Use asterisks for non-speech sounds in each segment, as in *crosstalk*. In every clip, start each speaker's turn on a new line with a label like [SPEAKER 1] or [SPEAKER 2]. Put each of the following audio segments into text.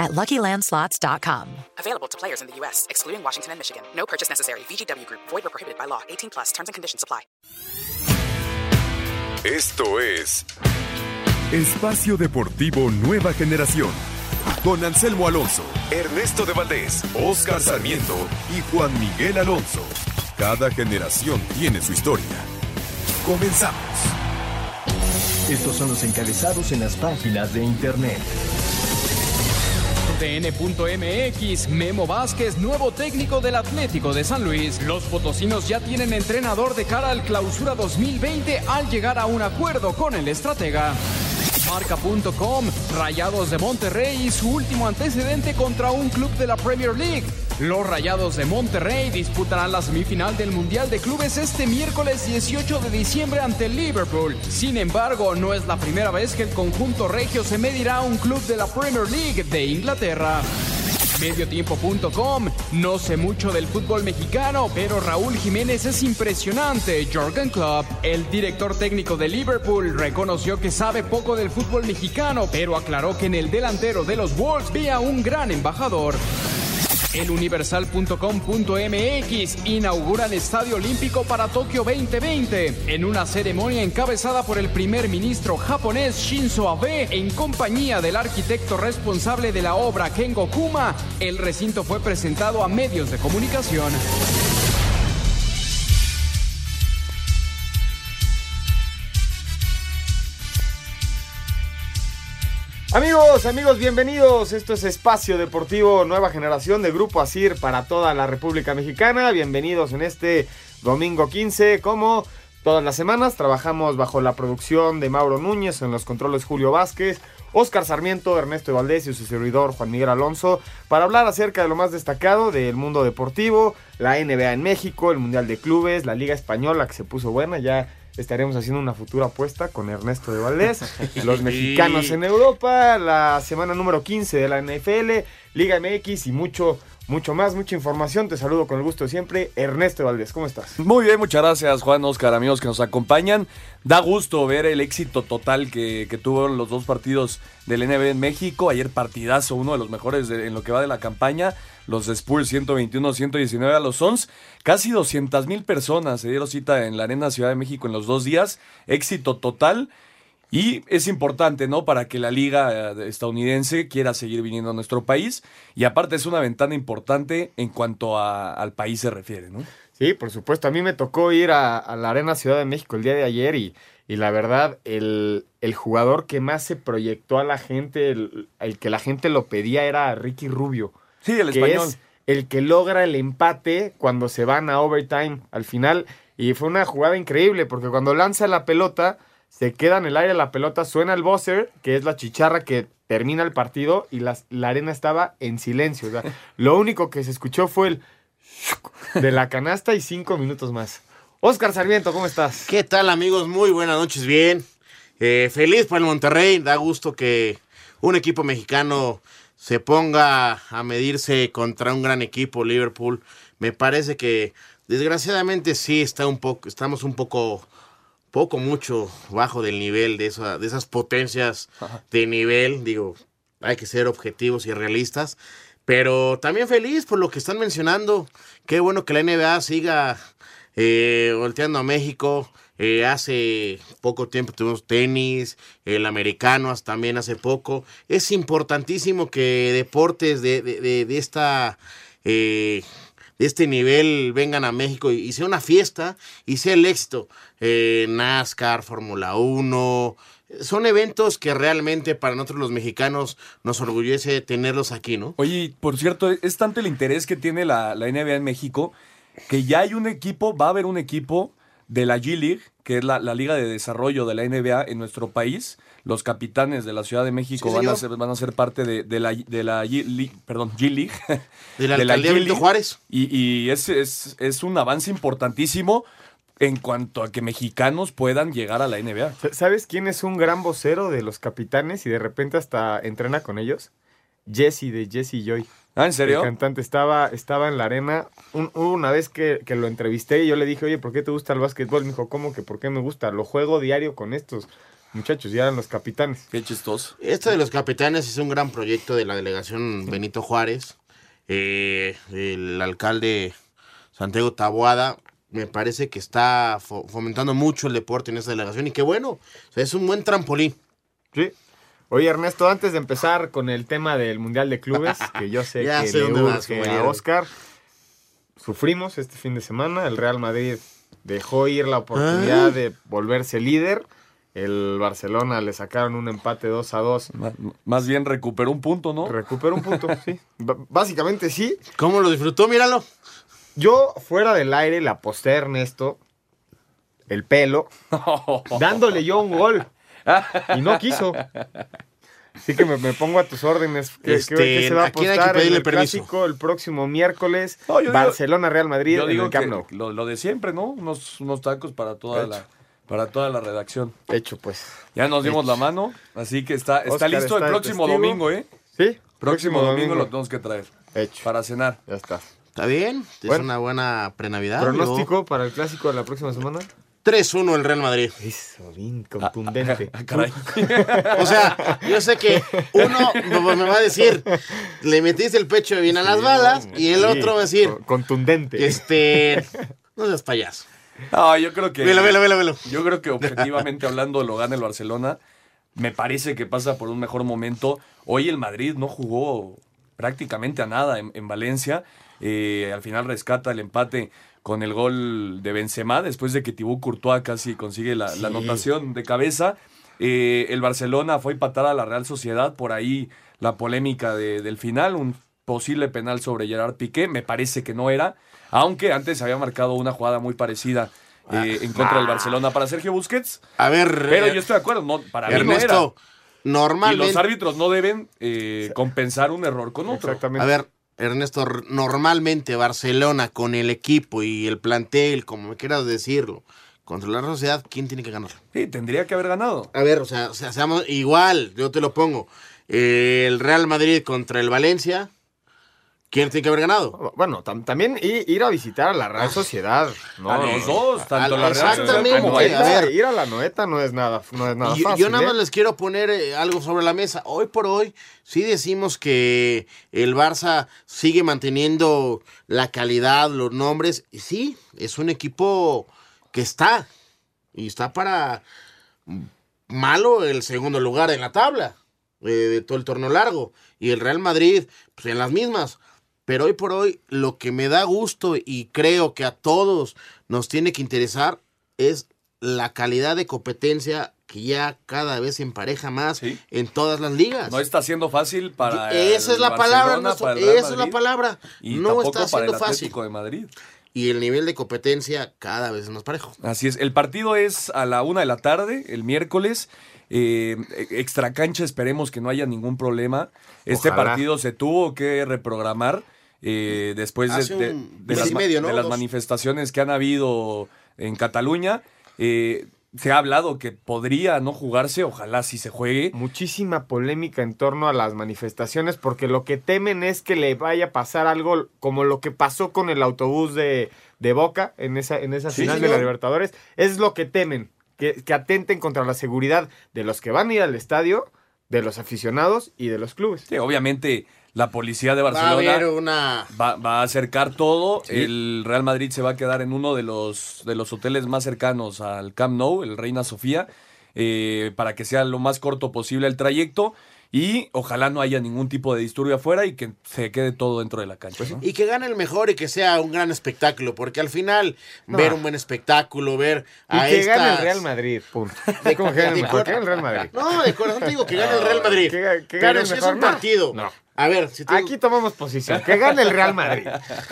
[SPEAKER 1] at LuckyLandSlots.com.
[SPEAKER 2] Available to players in the U.S., excluding Washington and Michigan. No purchase necessary. VGW Group. Void or prohibited by law. 18 plus. Terms and conditions apply.
[SPEAKER 3] Esto es Espacio Deportivo Nueva Generación. Con Anselmo Alonso, Ernesto de Valdés, Oscar Sarmiento y Juan Miguel Alonso. Cada generación tiene su historia. Comenzamos.
[SPEAKER 4] Estos son los encabezados en las páginas de internet.
[SPEAKER 5] TN.mx, Memo Vázquez, nuevo técnico del Atlético de San Luis. Los potosinos ya tienen entrenador de cara al clausura 2020 al llegar a un acuerdo con el estratega. Marca.com, Rayados de Monterrey y su último antecedente contra un club de la Premier League. Los Rayados de Monterrey disputarán la semifinal del Mundial de Clubes este miércoles 18 de diciembre ante Liverpool. Sin embargo, no es la primera vez que el conjunto regio se medirá a un club de la Premier League de Inglaterra. Mediotiempo.com. No sé mucho del fútbol mexicano, pero Raúl Jiménez es impresionante. Jorgen Klopp, el director técnico de Liverpool, reconoció que sabe poco del fútbol mexicano, pero aclaró que en el delantero de los Wolves ve a un gran embajador. Eluniversal.com.mx inauguran Estadio Olímpico para Tokio 2020 en una ceremonia encabezada por el primer ministro japonés Shinzo Abe en compañía del arquitecto responsable de la obra Kengo Kuma. El recinto fue presentado a medios de comunicación.
[SPEAKER 6] Amigos, amigos, bienvenidos. Esto es Espacio Deportivo Nueva Generación de Grupo Asir para toda la República Mexicana. Bienvenidos en este domingo 15. Como todas las semanas, trabajamos bajo la producción de Mauro Núñez, en los controles Julio Vázquez, Oscar Sarmiento, Ernesto Valdés y su servidor Juan Miguel Alonso para hablar acerca de lo más destacado del mundo deportivo, la NBA en México, el Mundial de Clubes, la Liga Española que se puso buena ya estaremos haciendo una futura apuesta con Ernesto de Valdés, *laughs* los mexicanos en Europa, la semana número 15 de la NFL, Liga MX y mucho, mucho más, mucha información. Te saludo con el gusto de siempre, Ernesto Valdés, ¿cómo estás?
[SPEAKER 7] Muy bien, muchas gracias Juan, Oscar, amigos que nos acompañan. Da gusto ver el éxito total que, que tuvo los dos partidos del NBA en México. Ayer partidazo, uno de los mejores de- en lo que va de la campaña. Los Spurs 121-119 a los Suns. Casi 200 mil personas se dieron cita en la Arena Ciudad de México en los dos días. Éxito total. Y es importante, ¿no? Para que la liga eh, estadounidense quiera seguir viniendo a nuestro país. Y aparte es una ventana importante en cuanto a- al país se refiere, ¿no?
[SPEAKER 6] Sí, por supuesto. A mí me tocó ir a, a la Arena Ciudad de México el día de ayer y, y la verdad, el, el jugador que más se proyectó a la gente, el, el que la gente lo pedía era Ricky Rubio.
[SPEAKER 7] Sí, el
[SPEAKER 6] que
[SPEAKER 7] español.
[SPEAKER 6] es el que logra el empate cuando se van a overtime al final. Y fue una jugada increíble porque cuando lanza la pelota, se queda en el aire la pelota, suena el buzzer, que es la chicharra que termina el partido y las- la arena estaba en silencio. O sea, *laughs* lo único que se escuchó fue el de la canasta y cinco minutos más. Oscar Sarmiento, ¿cómo estás?
[SPEAKER 8] ¿Qué tal amigos? Muy buenas noches, bien. Eh, feliz por el Monterrey, da gusto que un equipo mexicano se ponga a medirse contra un gran equipo, Liverpool. Me parece que desgraciadamente sí está un poco, estamos un poco, poco mucho bajo del nivel de, esa- de esas potencias de nivel. Digo, hay que ser objetivos y realistas. Pero también feliz por lo que están mencionando. Qué bueno que la NBA siga eh, volteando a México. Eh, hace poco tiempo tuvimos tenis, el americano también hace poco. Es importantísimo que deportes de, de- de- de esta eh, este nivel vengan a México y, y sea una fiesta y sea el éxito. Eh, NASCAR, Fórmula 1. Son eventos que realmente para nosotros los mexicanos nos orgullece tenerlos aquí, ¿no?
[SPEAKER 7] Oye, por cierto, es tanto el interés que tiene la, la NBA en México que ya hay un equipo, va a haber un equipo de la G League, que es la, la liga de desarrollo de la NBA en nuestro país. Los capitanes de la Ciudad de México
[SPEAKER 8] Sí,
[SPEAKER 7] van, a ser, van a ser parte de, de la, de la G League, perdón, G League. *laughs* *laughs*
[SPEAKER 8] De la alcaldía
[SPEAKER 7] G
[SPEAKER 8] Benito
[SPEAKER 7] League.
[SPEAKER 8] Juárez.
[SPEAKER 7] Y, y es, es, es un avance importantísimo. en cuanto a que mexicanos puedan llegar a la NBA.
[SPEAKER 6] ¿Sabes quién es un gran vocero de los capitanes y de repente hasta entrena con ellos? Jesse de Jesse Joy.
[SPEAKER 7] Ah, ¿en serio?
[SPEAKER 6] El cantante estaba, estaba en la arena. Un- una vez que, que lo entrevisté y yo le dije, oye, ¿por qué te gusta el básquetbol? Me dijo, ¿cómo que por qué me gusta? Lo juego diario con estos muchachos, ya eran los capitanes.
[SPEAKER 7] Qué chistoso.
[SPEAKER 8] Esto de los capitanes es un gran proyecto de la delegación Benito Juárez. Eh, el alcalde Santiago Taboada me parece que está fo- fomentando mucho el deporte en esa delegación y qué bueno, o sea, es un buen trampolín.
[SPEAKER 6] Sí. Oye, Ernesto, antes de empezar con el tema del Mundial de Clubes, *laughs* que yo sé
[SPEAKER 8] Ya
[SPEAKER 6] que
[SPEAKER 8] sé
[SPEAKER 6] le urge a. Oscar, sufrimos este fin de semana. El Real Madrid dejó ir la oportunidad
[SPEAKER 8] Ah.
[SPEAKER 6] de volverse líder. El Barcelona le sacaron un empate 2 a 2.
[SPEAKER 7] Ma- Más bien recuperó un punto, ¿no?
[SPEAKER 6] Recuperó un punto, sí. *laughs* B- básicamente sí.
[SPEAKER 8] ¿Cómo lo disfrutó? Míralo.
[SPEAKER 6] Yo, fuera del aire, le aposté a Ernesto el pelo, *laughs* dándole yo un gol. *laughs* Y no quiso. Así que me, me pongo a tus órdenes. ¿Qué,
[SPEAKER 8] Este,
[SPEAKER 6] qué- se va a
[SPEAKER 8] ¿a quién hay que
[SPEAKER 6] apostar en
[SPEAKER 8] pedirle
[SPEAKER 6] el
[SPEAKER 8] permiso?
[SPEAKER 6] clásico el próximo miércoles?
[SPEAKER 7] No,
[SPEAKER 6] Barcelona-Real Madrid
[SPEAKER 7] Yo
[SPEAKER 6] en
[SPEAKER 7] digo
[SPEAKER 6] el
[SPEAKER 7] que
[SPEAKER 6] Camp Nou.
[SPEAKER 7] lo, lo de siempre, ¿no? Unos, unos tacos para toda
[SPEAKER 6] Hecho.
[SPEAKER 7] la para toda la redacción.
[SPEAKER 6] Hecho, pues.
[SPEAKER 7] Ya nos dimos la mano, así que está, está
[SPEAKER 6] Oscar
[SPEAKER 7] listo
[SPEAKER 6] está
[SPEAKER 7] el próximo
[SPEAKER 6] testigo.
[SPEAKER 7] domingo, ¿eh?
[SPEAKER 6] Sí,
[SPEAKER 7] Próximo, domingo, lo tenemos que traer
[SPEAKER 6] Hecho.
[SPEAKER 7] para cenar.
[SPEAKER 6] Ya está.
[SPEAKER 8] Está bien, es
[SPEAKER 6] Bueno.
[SPEAKER 8] una buena prenavidad.
[SPEAKER 6] ¿Pronóstico para el clásico de la próxima semana?
[SPEAKER 8] Luego, 3-1 el Real Madrid.
[SPEAKER 6] Eso, bien contundente.
[SPEAKER 7] Ah, caray.
[SPEAKER 8] O sea, yo sé que uno me va a decir, le metiste el pecho bien a las balas, y el
[SPEAKER 6] Sí,
[SPEAKER 8] otro va a decir,
[SPEAKER 6] con- Contundente.
[SPEAKER 8] este, no seas payaso.
[SPEAKER 7] No, yo creo que.
[SPEAKER 8] Velo, velo, velo, velo.
[SPEAKER 7] Yo creo que objetivamente hablando lo gana el Barcelona. Me parece que pasa por un mejor momento. Hoy el Madrid no jugó prácticamente a nada en, en Valencia. Eh, al final rescata el empate con el gol de Benzema después de que Thibaut Courtois casi consigue la, la anotación de cabeza. Eh, el Barcelona fue a empatar a la Real Sociedad. Por ahí la polémica de- del final, un posible penal sobre Gerard Piqué. Me parece que no era, aunque antes se había marcado una jugada muy parecida eh, en contra del Barcelona para Sergio Busquets.
[SPEAKER 8] A ver,
[SPEAKER 7] Pero
[SPEAKER 8] eh,
[SPEAKER 7] yo estoy de acuerdo, no, para mí no
[SPEAKER 8] Ernesto,
[SPEAKER 7] era. Y los
[SPEAKER 8] normalmente,
[SPEAKER 7] árbitros no deben eh, compensar un error con otro.
[SPEAKER 6] Exactamente.
[SPEAKER 8] a ver, Ernesto, normalmente Barcelona con el equipo y el plantel, como me quieras decirlo, contra la sociedad, ¿quién tiene que ganar?
[SPEAKER 7] Sí, tendría que haber ganado.
[SPEAKER 8] A ver, o sea, o sea, seamos igual, yo te lo pongo. Eh, el Real Madrid contra el Valencia, ¿quién tiene que haber ganado?
[SPEAKER 6] Bueno, tam- también ir a visitar a la Real Sociedad. No,
[SPEAKER 7] a los dos, tanto
[SPEAKER 8] a-
[SPEAKER 7] la Real Sociedad
[SPEAKER 8] exactamente, a ver.
[SPEAKER 6] ir a la Noeta no es nada, no es nada
[SPEAKER 8] Y yo,
[SPEAKER 6] fácil.
[SPEAKER 8] yo nada más
[SPEAKER 6] ¿eh?
[SPEAKER 8] les quiero poner eh, algo sobre la mesa. Hoy por hoy, sí decimos que el Barça sigue manteniendo la calidad, los nombres. Y sí, es un equipo que está. Y está para malo el segundo lugar en la tabla eh, de todo el torneo largo. Y el Real Madrid, pues en las mismas. Pero hoy por hoy, lo que me da gusto y creo que a todos nos tiene que interesar es la calidad de competencia que ya cada vez se empareja más
[SPEAKER 7] Sí.
[SPEAKER 8] en todas las ligas.
[SPEAKER 7] No está siendo fácil para.
[SPEAKER 8] esa
[SPEAKER 7] el
[SPEAKER 8] es la palabra,
[SPEAKER 7] Barcelona,
[SPEAKER 8] Ernesto,
[SPEAKER 7] para el Real
[SPEAKER 8] esa es la
[SPEAKER 7] Madrid,
[SPEAKER 8] palabra.
[SPEAKER 7] Y
[SPEAKER 8] no
[SPEAKER 7] tampoco
[SPEAKER 8] está
[SPEAKER 7] para el
[SPEAKER 8] siendo fácil.
[SPEAKER 7] De Madrid.
[SPEAKER 8] Y el nivel de competencia cada vez es más parejo.
[SPEAKER 7] Así es. El partido es a la una de la tarde, el miércoles. Eh, extra cancha, esperemos que no haya ningún problema. Este
[SPEAKER 6] Ojalá.
[SPEAKER 7] partido se tuvo que reprogramar eh, después de, las,
[SPEAKER 8] y
[SPEAKER 7] ma-
[SPEAKER 8] medio, ¿no?
[SPEAKER 7] de las
[SPEAKER 8] Dos.
[SPEAKER 7] manifestaciones que han habido en Cataluña. Eh, se ha hablado que podría no jugarse, ojalá sí se juegue.
[SPEAKER 6] Muchísima polémica en torno a las manifestaciones porque lo que temen es que le vaya a pasar algo como lo que pasó con el autobús de, de Boca en esa, en esa
[SPEAKER 7] Sí,
[SPEAKER 6] final de la Libertadores. Es lo que temen, que, que atenten contra la seguridad de los que van a ir al estadio, de los aficionados y de los clubes.
[SPEAKER 7] Sí, obviamente la policía de
[SPEAKER 8] Va a
[SPEAKER 7] Barcelona
[SPEAKER 8] haber una...
[SPEAKER 7] va, va a acercar todo. El Real Madrid se va a quedar en uno de los, de los hoteles más cercanos al Camp Nou, el Reina Sofía, eh, para que sea lo más corto posible el trayecto. Y ojalá no haya ningún tipo de disturbio afuera y que se quede todo dentro de la cancha. ¿no?
[SPEAKER 8] Y que gane el mejor y que sea un gran espectáculo, porque al final ver un buen espectáculo, ver
[SPEAKER 6] Y
[SPEAKER 8] a
[SPEAKER 6] que
[SPEAKER 8] estas...
[SPEAKER 6] gane el Real Madrid, punto. *laughs*
[SPEAKER 8] De- *laughs*
[SPEAKER 6] ¿Cómo que gane el Que Real Madrid.
[SPEAKER 8] No, de corazón te digo que gane el Real Madrid.
[SPEAKER 6] Que que
[SPEAKER 8] Pero
[SPEAKER 6] gane el
[SPEAKER 8] si es un partido.
[SPEAKER 6] No.
[SPEAKER 8] A ver, si te...
[SPEAKER 6] Aquí tomamos posición. Que gane el Real Madrid.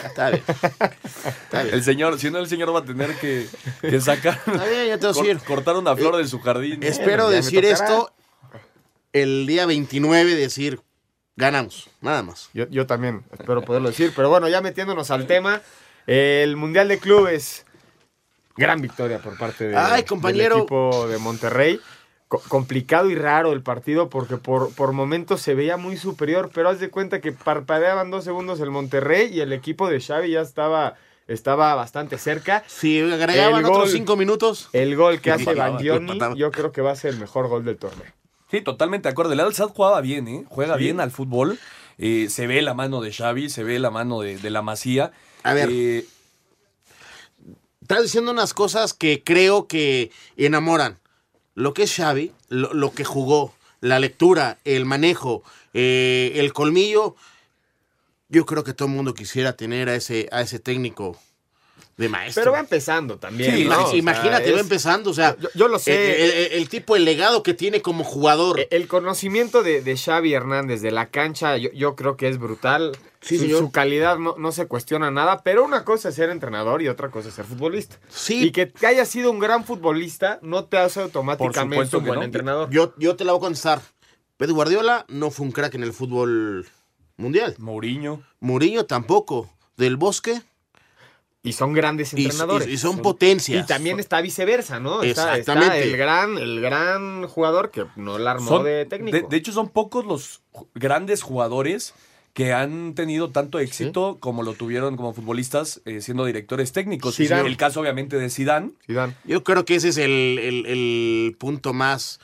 [SPEAKER 8] Está bien. Está bien.
[SPEAKER 7] El señor, si no, el señor va a tener que, que sacar,
[SPEAKER 8] Está bien, ya te a
[SPEAKER 7] cortar una flor de su jardín.
[SPEAKER 8] Espero decir esto el día 29, decir, ganamos, nada más.
[SPEAKER 6] Yo, yo también espero poderlo decir. Pero bueno, ya metiéndonos al tema, el Mundial de Clubes. Gran victoria por parte de,
[SPEAKER 8] Ay, compañero.
[SPEAKER 6] del equipo de Monterrey. Co- complicado y raro el partido porque por, por momentos se veía muy superior, pero haz de cuenta que parpadeaban dos segundos el Monterrey y el equipo de Xavi ya estaba, estaba bastante cerca.
[SPEAKER 8] Si agregaban otros cinco minutos.
[SPEAKER 6] El gol que *laughs* hace Bandioni yo creo que va a ser el mejor gol del torneo.
[SPEAKER 7] Sí, totalmente de acuerdo. El Al Sadd jugaba bien, ¿eh? Juega
[SPEAKER 6] Sí.
[SPEAKER 7] bien al fútbol. Eh, se ve la mano de Xavi, se ve la mano de, de la Masía.
[SPEAKER 8] A ver.
[SPEAKER 7] Eh,
[SPEAKER 8] Estás diciendo unas cosas que creo que enamoran. Lo que es Xavi, lo, que jugó, la lectura, el manejo, eh, el colmillo. Yo creo que todo el mundo quisiera tener a ese, a ese técnico de maestro.
[SPEAKER 6] Pero va empezando también.
[SPEAKER 8] Sí,
[SPEAKER 6] ¿no?
[SPEAKER 8] imag-
[SPEAKER 6] O sea,
[SPEAKER 8] imagínate, va empezando. O sea,
[SPEAKER 6] Yo- yo lo sé.
[SPEAKER 8] El, el- el tipo, el legado que tiene como jugador.
[SPEAKER 6] Eh, El conocimiento de, de Xavi Hernández de la cancha, yo, yo creo que es brutal.
[SPEAKER 8] Sí,
[SPEAKER 6] su,
[SPEAKER 8] señor.
[SPEAKER 6] su calidad no, no se cuestiona nada, pero una cosa es ser entrenador y otra cosa es ser futbolista.
[SPEAKER 8] Sí.
[SPEAKER 6] Y que haya sido un gran futbolista no te hace automáticamente
[SPEAKER 7] supuesto
[SPEAKER 6] un buen
[SPEAKER 7] no.
[SPEAKER 6] entrenador.
[SPEAKER 8] Yo, yo te la voy a contestar. Pep Guardiola no fue un crack en el fútbol mundial.
[SPEAKER 7] Mourinho.
[SPEAKER 8] Murillo tampoco. Del Bosque.
[SPEAKER 6] Y son grandes entrenadores.
[SPEAKER 8] y- y son potencias.
[SPEAKER 6] Y también está viceversa, ¿no? Está, está
[SPEAKER 8] Exactamente.
[SPEAKER 6] el gran, el gran jugador que no la armó
[SPEAKER 7] Son-
[SPEAKER 6] de técnico.
[SPEAKER 7] de, de hecho, son pocos los grandes jugadores que han tenido tanto éxito como lo tuvieron como futbolistas eh, siendo directores técnicos.
[SPEAKER 6] Zidane.
[SPEAKER 7] El caso, obviamente, de Zidane.
[SPEAKER 6] Zidane.
[SPEAKER 8] Yo creo que ese es el, el- el punto más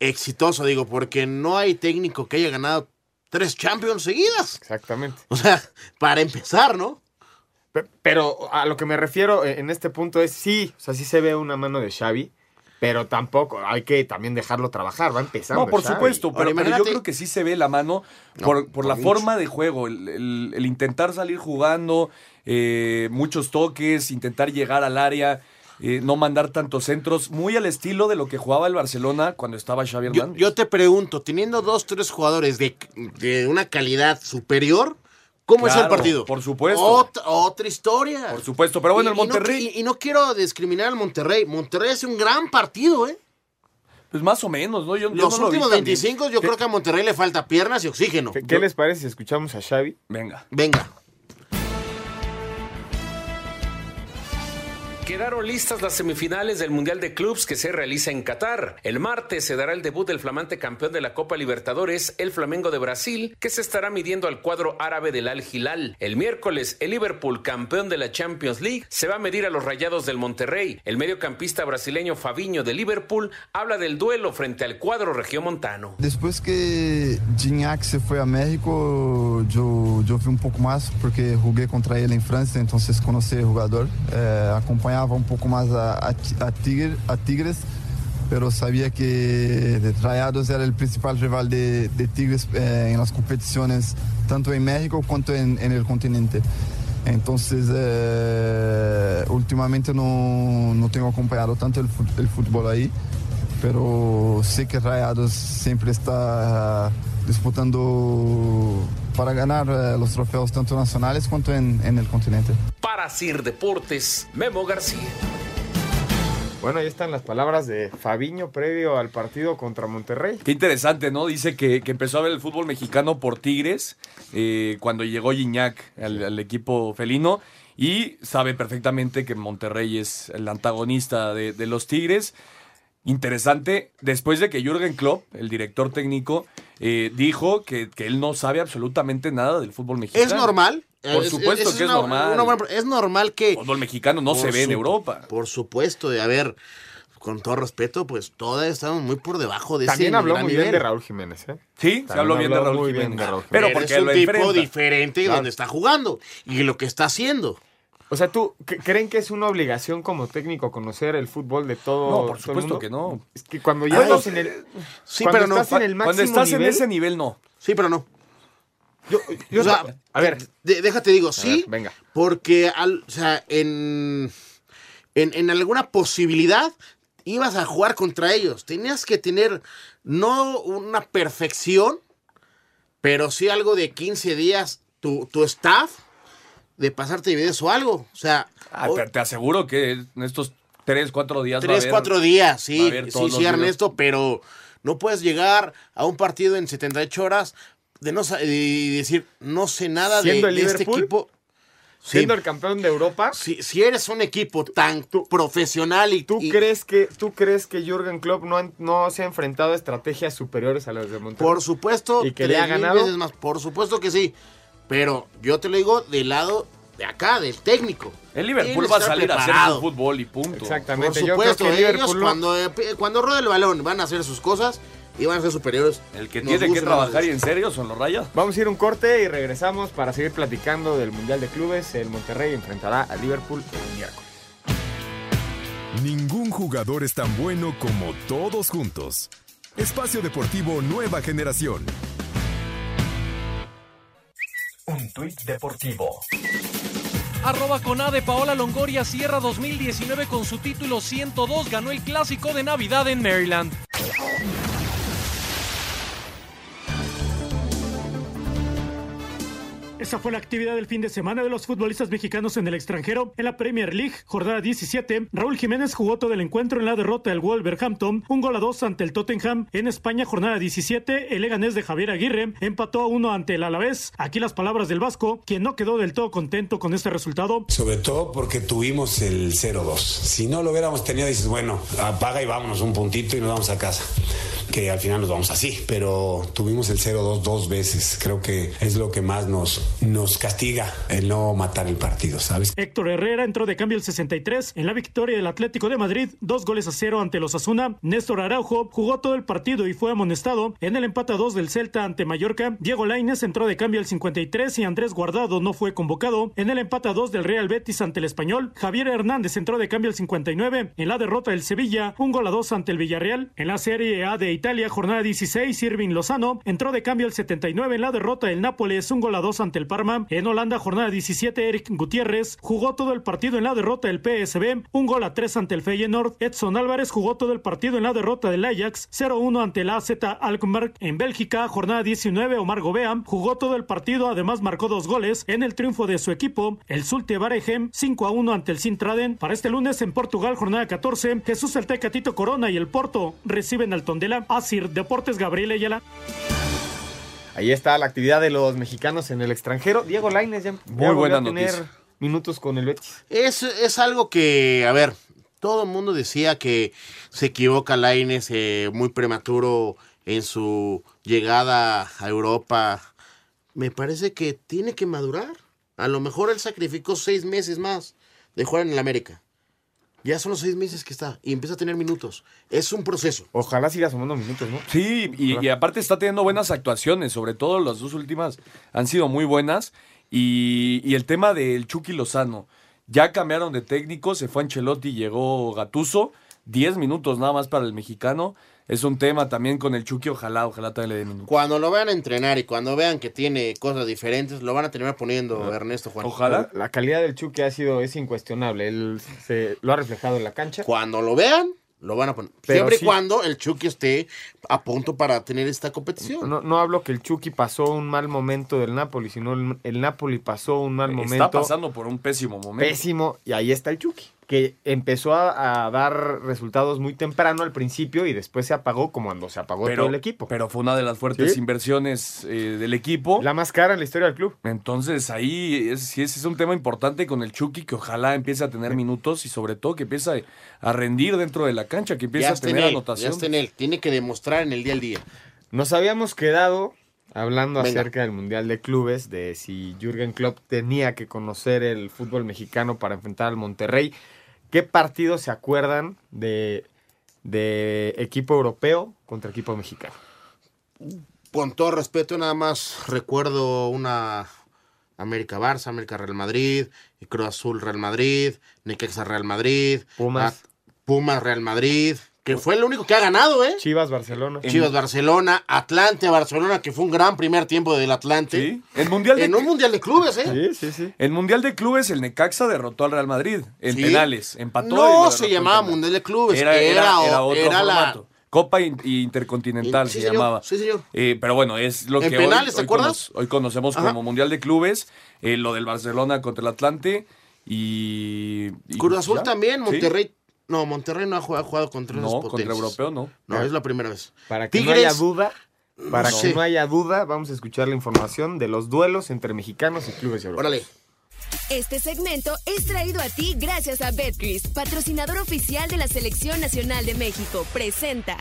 [SPEAKER 8] exitoso, digo, porque no hay técnico que haya ganado tres Champions seguidas.
[SPEAKER 6] Exactamente.
[SPEAKER 8] O sea, para empezar, ¿no?
[SPEAKER 6] Pe- Pero a lo que me refiero eh, en este punto es sí, o sea, sí se ve una mano de Xavi, pero tampoco hay que también dejarlo trabajar, va empezando.
[SPEAKER 7] No, por
[SPEAKER 6] Xavi.
[SPEAKER 7] supuesto,
[SPEAKER 8] Ahora,
[SPEAKER 7] pero, pero yo creo que sí se ve la mano
[SPEAKER 8] No,
[SPEAKER 7] por, por
[SPEAKER 8] por
[SPEAKER 7] la
[SPEAKER 8] mucho.
[SPEAKER 7] forma de juego, el, el- el intentar salir jugando, eh, muchos toques, intentar llegar al área, eh, no mandar tantos centros, muy al estilo de lo que jugaba el Barcelona cuando estaba Xavi
[SPEAKER 8] Yo,
[SPEAKER 7] Hernández.
[SPEAKER 8] yo te pregunto, teniendo dos, tres jugadores de, de una calidad superior, ¿cómo es el partido?
[SPEAKER 7] por supuesto.
[SPEAKER 8] Otra, otra historia.
[SPEAKER 7] Por supuesto, pero bueno,
[SPEAKER 8] Y-
[SPEAKER 7] el
[SPEAKER 8] y no-
[SPEAKER 7] Monterrey,
[SPEAKER 8] Y, y no quiero discriminar al Monterrey. Monterrey es un gran partido, ¿eh?
[SPEAKER 7] pues más o menos, ¿no? Yo, yo
[SPEAKER 8] Los
[SPEAKER 7] no lo
[SPEAKER 8] últimos
[SPEAKER 7] bien.
[SPEAKER 8] 25, yo creo que a Monterrey le falta piernas y oxígeno.
[SPEAKER 6] ¿Qué, qué les parece si escuchamos a Xavi?
[SPEAKER 7] Venga.
[SPEAKER 8] Venga.
[SPEAKER 9] Quedaron listas las semifinales del Mundial de Clubs que se realiza en Qatar. El martes se dará el debut del flamante campeón de la Copa Libertadores, el Flamengo de Brasil, que se estará midiendo al cuadro árabe del Al Hilal. El miércoles, el Liverpool, campeón de la Champions League, se va a medir a los Rayados del Monterrey. El mediocampista brasileño Fabiño de Liverpool habla del duelo frente al cuadro regiomontano.
[SPEAKER 10] Depois que Gignac se foi a México, eu, eu vi um pouco mais, porque joguei contra ele em França, então conheci o jogador. Eh, acompanhava um pouco mais a, a, Ti- a, Tigre, a Tigres, pero sabia que Rayados era o principal rival de, de Tigres eh, em las competições, tanto em México quanto el continente. Entonces, eh, últimamente no, no tengo acompanhado tanto el, fut- el fútbol ahí, pero sé que Rayados siempre está disputando para ganar eh, los trofeos tanto nacionales cuanto en, en el continente.
[SPEAKER 9] Para Sir Deportes, Memo García.
[SPEAKER 6] Bueno, ahí están las palabras de Fabiño previo al partido contra Monterrey.
[SPEAKER 7] Qué interesante, ¿no? Dice que, que empezó a ver el fútbol mexicano por Tigres eh, cuando llegó Gignac al, al equipo felino y sabe perfectamente que Monterrey es el antagonista de, de los Tigres. Interesante, después de que Jürgen Klopp, el director técnico, eh, dijo que, que él no sabe absolutamente nada del fútbol mexicano.
[SPEAKER 8] ¿Es normal?
[SPEAKER 7] Por
[SPEAKER 8] Es-
[SPEAKER 7] supuesto
[SPEAKER 8] es
[SPEAKER 7] que es normal.
[SPEAKER 8] una buena- es normal que...
[SPEAKER 7] El fútbol mexicano no se ve en Europa.
[SPEAKER 8] Por supuesto, de haber, con todo respeto, pues todas estamos muy por debajo de
[SPEAKER 6] También
[SPEAKER 8] ese
[SPEAKER 6] habló
[SPEAKER 8] gran
[SPEAKER 6] muy
[SPEAKER 8] nivel.
[SPEAKER 6] bien de Raúl Jiménez, ¿eh?
[SPEAKER 7] Sí, se habló bien de Raúl
[SPEAKER 6] muy bien
[SPEAKER 7] Jiménez.
[SPEAKER 6] de Raúl
[SPEAKER 7] Pero
[SPEAKER 8] Pero
[SPEAKER 7] porque
[SPEAKER 8] es un
[SPEAKER 7] lo
[SPEAKER 8] tipo
[SPEAKER 7] enfrenta.
[SPEAKER 8] diferente
[SPEAKER 6] Claro.
[SPEAKER 8] donde está jugando y lo que está haciendo.
[SPEAKER 6] O sea, ¿tú creen que es una obligación como técnico conocer el fútbol de todo
[SPEAKER 7] No, por supuesto
[SPEAKER 6] mundo?
[SPEAKER 7] que no.
[SPEAKER 6] Es que cuando ya
[SPEAKER 8] Ay,
[SPEAKER 6] estás en el...
[SPEAKER 8] Sí,
[SPEAKER 6] cuando
[SPEAKER 8] pero no.
[SPEAKER 7] Cuando estás
[SPEAKER 6] nivel,
[SPEAKER 7] en ese nivel, no.
[SPEAKER 8] Sí, pero no.
[SPEAKER 6] yo- yo-
[SPEAKER 8] O sea,
[SPEAKER 6] a ver,
[SPEAKER 8] de- déjate digo, sí,
[SPEAKER 6] ver, venga.
[SPEAKER 8] porque al, o sea, en, en, en alguna posibilidad ibas a jugar contra ellos. Tenías que tener no una perfección, pero sí algo de 15 días tu, tu staff de pasarte videos o algo. O sea,
[SPEAKER 7] Ah,
[SPEAKER 8] o-
[SPEAKER 7] te, te aseguro que en estos tres, cuatro días va a
[SPEAKER 8] tres,
[SPEAKER 7] haber-
[SPEAKER 8] cuatro días,
[SPEAKER 7] va a
[SPEAKER 8] sí, sí, sí, Ernesto, pero no puedes llegar a un partido en 78 horas de no y decir, no sé nada de,
[SPEAKER 6] ¿Siendo el
[SPEAKER 8] de este equipo.
[SPEAKER 6] siendo el campeón de Europa.
[SPEAKER 8] Si, si eres un equipo tan profesional y
[SPEAKER 6] ¿Tú
[SPEAKER 8] y-
[SPEAKER 6] crees que tú crees que Jürgen Klopp no, han- no se ha enfrentado a estrategias superiores a las de Monterrey?
[SPEAKER 8] Por supuesto,
[SPEAKER 6] ¿Y que le ha
[SPEAKER 8] tres
[SPEAKER 6] ganado?
[SPEAKER 8] veces más. Por supuesto que sí. Pero yo te lo digo del lado de acá, del técnico.
[SPEAKER 7] El Liverpool va a salir a hacer
[SPEAKER 8] preparado.
[SPEAKER 7] su fútbol y punto.
[SPEAKER 8] Por
[SPEAKER 6] Exactamente. Yo creo
[SPEAKER 8] supuesto,
[SPEAKER 6] que
[SPEAKER 8] ellos
[SPEAKER 6] Liverpool
[SPEAKER 8] cuando, eh, cuando rueda el balón van a hacer sus cosas y van a ser superiores.
[SPEAKER 7] El que
[SPEAKER 8] Nos
[SPEAKER 7] tiene que trabajar y en serio son los rayas.
[SPEAKER 6] Vamos a ir un corte y regresamos para seguir platicando del Mundial de Clubes. El Monterrey enfrentará a Liverpool el miércoles.
[SPEAKER 3] Ningún jugador es tan bueno como todos juntos. Espacio Deportivo Nueva Generación.
[SPEAKER 4] Un tuit deportivo.
[SPEAKER 11] Arroba con A de Paola Longoria cierra 2019 con su título 102. Ganó el clásico de Navidad en Maryland.
[SPEAKER 12] Esa fue la actividad del fin de semana de los futbolistas mexicanos en el extranjero. En la Premier League, jornada 17, Raúl Jiménez jugó todo el encuentro en la derrota del Wolverhampton, un gol a dos ante el Tottenham. En España, jornada 17, el Leganés de Javier Aguirre empató a uno ante el Alavés. Aquí las palabras del Vasco, quien no quedó del todo contento con este resultado.
[SPEAKER 13] Sobre todo porque tuvimos el 0-2. Si no lo hubiéramos tenido, dices, bueno, apaga y vámonos un puntito y nos vamos a casa. Que al final nos vamos así. Pero tuvimos el 0-2 dos veces. Creo que es lo que más nos, nos castiga el no matar el partido, ¿sabes?
[SPEAKER 12] Héctor Herrera entró de cambio el 63 en la victoria del Atlético de Madrid, dos goles a cero ante los Asuna. Néstor Araujo jugó todo el partido y fue amonestado en el empate a dos del Celta ante Mallorca. Diego Lainez entró de cambio el 53 y Andrés Guardado no fue convocado en el empate a dos del Real Betis ante el Español. Javier Hernández entró de cambio el 59 en la derrota del Sevilla, un gol a dos ante el Villarreal. En la Serie A de Italia, jornada 16, Irving Lozano entró de cambio el 79 en la derrota del Nápoles, un gol a dos ante el Parma. En Holanda, jornada 17, Eric Gutiérrez jugó todo el partido en la derrota del PSB, un gol a 3 ante el Feyenoord. Edson Álvarez jugó todo el partido en la derrota del Ajax, 0-1 ante el AZ Alkmaar. En Bélgica, jornada 19, Omar Gobea jugó todo el partido, además marcó dos goles en el triunfo de su equipo, el Zulte Baregem, 5-1 ante el Sintraden. Para este lunes en Portugal, jornada 14, Jesús el Tecatito Corona y el Porto reciben al Tondela. Asir Deportes Gabriel Ayala.
[SPEAKER 6] Ahí está la actividad de los mexicanos en el extranjero. Diego Lainez ya,
[SPEAKER 7] Muy buena
[SPEAKER 6] a tener
[SPEAKER 7] noticia.
[SPEAKER 6] minutos con el Betis.
[SPEAKER 8] Es, es algo que, a ver, todo el mundo decía que se equivoca Laines eh, muy prematuro en su llegada a Europa. Me parece que tiene que madurar. A lo mejor él sacrificó seis meses más de jugar en el América. Ya son los seis meses que está y empieza a tener minutos. Es un proceso.
[SPEAKER 6] Ojalá siga sumando minutos, ¿no?
[SPEAKER 7] Sí, y, y aparte está teniendo buenas actuaciones, sobre todo las dos últimas han sido muy buenas. Y, y el tema del Chucky Lozano, ya cambiaron de técnico, se fue Ancelotti y llegó Gatuso, 10 minutos nada más para el mexicano. Es un tema también con el Chucky, ojalá, ojalá también le dé minutos.
[SPEAKER 8] Cuando lo vean entrenar y cuando vean que tiene cosas diferentes, lo van a terminar poniendo Ernesto Juan.
[SPEAKER 6] La, la calidad del Chucky ha sido, es incuestionable. Él se, lo ha reflejado en la cancha.
[SPEAKER 8] Cuando lo vean, lo van a poner.
[SPEAKER 6] Pero
[SPEAKER 8] Siempre
[SPEAKER 6] sí.
[SPEAKER 8] y cuando el Chucky esté a punto para tener esta competición.
[SPEAKER 6] No, no hablo que el Chucky pasó un mal momento del Napoli, sino el, el Napoli pasó un mal momento.
[SPEAKER 7] Está pasando por un pésimo momento.
[SPEAKER 6] Pésimo, y ahí está el Chucky, que empezó a, a dar resultados muy temprano al principio y después se apagó como cuando se apagó
[SPEAKER 7] Pero,
[SPEAKER 6] todo el equipo.
[SPEAKER 7] pero fue una de las fuertes
[SPEAKER 6] Sí.
[SPEAKER 7] inversiones eh, del equipo.
[SPEAKER 6] La más cara en la historia del club.
[SPEAKER 7] Entonces ahí es, ese es un tema importante con el Chucky que ojalá empiece a tener minutos y sobre todo que empiece a, a rendir dentro de la cancha, que empiece
[SPEAKER 8] ya
[SPEAKER 7] a tener
[SPEAKER 8] él, ya
[SPEAKER 7] anotación.
[SPEAKER 8] está en él. Tiene que demostrar en el día al día.
[SPEAKER 6] Nos habíamos quedado hablando
[SPEAKER 8] Venga.
[SPEAKER 6] acerca del Mundial de Clubes, de si Jürgen Klopp tenía que conocer el fútbol mexicano para enfrentar al Monterrey. ¿Qué partidos se acuerdan de, de equipo europeo contra equipo mexicano?
[SPEAKER 8] Con todo respeto, nada más recuerdo una América Barça, América Real Madrid, Cruz Azul Real Madrid, Necaxa Real Madrid,
[SPEAKER 6] Pumas.
[SPEAKER 8] ah, Pumas Real Madrid, que fue el único que ha ganado, ¿eh?
[SPEAKER 6] Chivas, Barcelona.
[SPEAKER 8] Chivas Barcelona, Atlante Barcelona, que fue un gran primer tiempo del Atlante.
[SPEAKER 7] Sí, el Mundial de
[SPEAKER 8] En un Mundial de Clubes, ¿eh?
[SPEAKER 6] Sí, sí, sí.
[SPEAKER 7] El Mundial de Clubes, el Necaxa derrotó al Real Madrid en
[SPEAKER 8] Sí.
[SPEAKER 7] penales, empató.
[SPEAKER 8] No se
[SPEAKER 7] en
[SPEAKER 8] llamaba
[SPEAKER 7] penales.
[SPEAKER 8] Mundial de Clubes,
[SPEAKER 7] Era,
[SPEAKER 8] era,
[SPEAKER 7] era, era otro
[SPEAKER 8] era la...
[SPEAKER 7] formato. Copa in- Intercontinental
[SPEAKER 8] Sí,
[SPEAKER 7] se
[SPEAKER 8] señor,
[SPEAKER 7] llamaba.
[SPEAKER 8] sí, señor.
[SPEAKER 7] Eh, pero bueno, es lo
[SPEAKER 8] ¿En
[SPEAKER 7] que
[SPEAKER 8] penales,
[SPEAKER 7] hoy,
[SPEAKER 8] te
[SPEAKER 7] hoy
[SPEAKER 8] acuerdas?
[SPEAKER 7] cono- hoy conocemos
[SPEAKER 8] Ajá.
[SPEAKER 7] como Mundial de Clubes, eh, lo del Barcelona contra el Atlante y... y
[SPEAKER 8] Cruz Azul
[SPEAKER 7] ya.
[SPEAKER 8] también,
[SPEAKER 7] Sí.
[SPEAKER 8] No, Monterrey no ha jugado, ha jugado contra esas
[SPEAKER 7] No, contra europeo no.
[SPEAKER 8] No, es la primera vez.
[SPEAKER 6] Para que no haya duda, para
[SPEAKER 8] no
[SPEAKER 6] que
[SPEAKER 8] sé.
[SPEAKER 6] no haya duda, vamos a escuchar la información de los duelos entre mexicanos y clubes europeos.
[SPEAKER 8] Órale.
[SPEAKER 14] Este segmento es traído a ti gracias a Betcris, patrocinador oficial de la Selección Nacional de México. Presenta.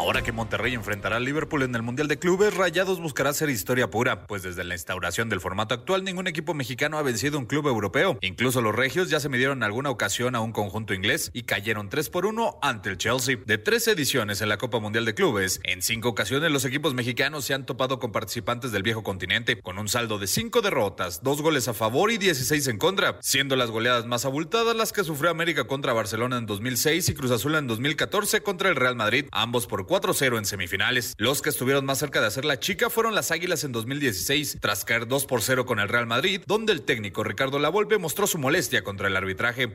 [SPEAKER 15] Ahora que Monterrey enfrentará al Liverpool en el Mundial de Clubes, Rayados buscará ser historia pura, pues desde la instauración del formato actual ningún equipo mexicano ha vencido un club europeo. Incluso los regios ya se midieron en alguna ocasión a un conjunto inglés y cayeron 3 por 1 ante el Chelsea. De tres ediciones en la Copa Mundial de Clubes, en cinco ocasiones los equipos mexicanos se han topado con participantes del viejo continente, con un saldo de 5 derrotas, 2 goles a favor y 16 en contra, siendo las goleadas más abultadas las que sufrió América contra Barcelona en 2006 y Cruz Azul en 2014 contra el Real Madrid, ambos por 4-0 en semifinales. Los que estuvieron más cerca de hacer la chica fueron las Águilas en 2016, tras caer 2 por 0 con el Real Madrid, donde el técnico Ricardo Lavolpe mostró su molestia contra el arbitraje.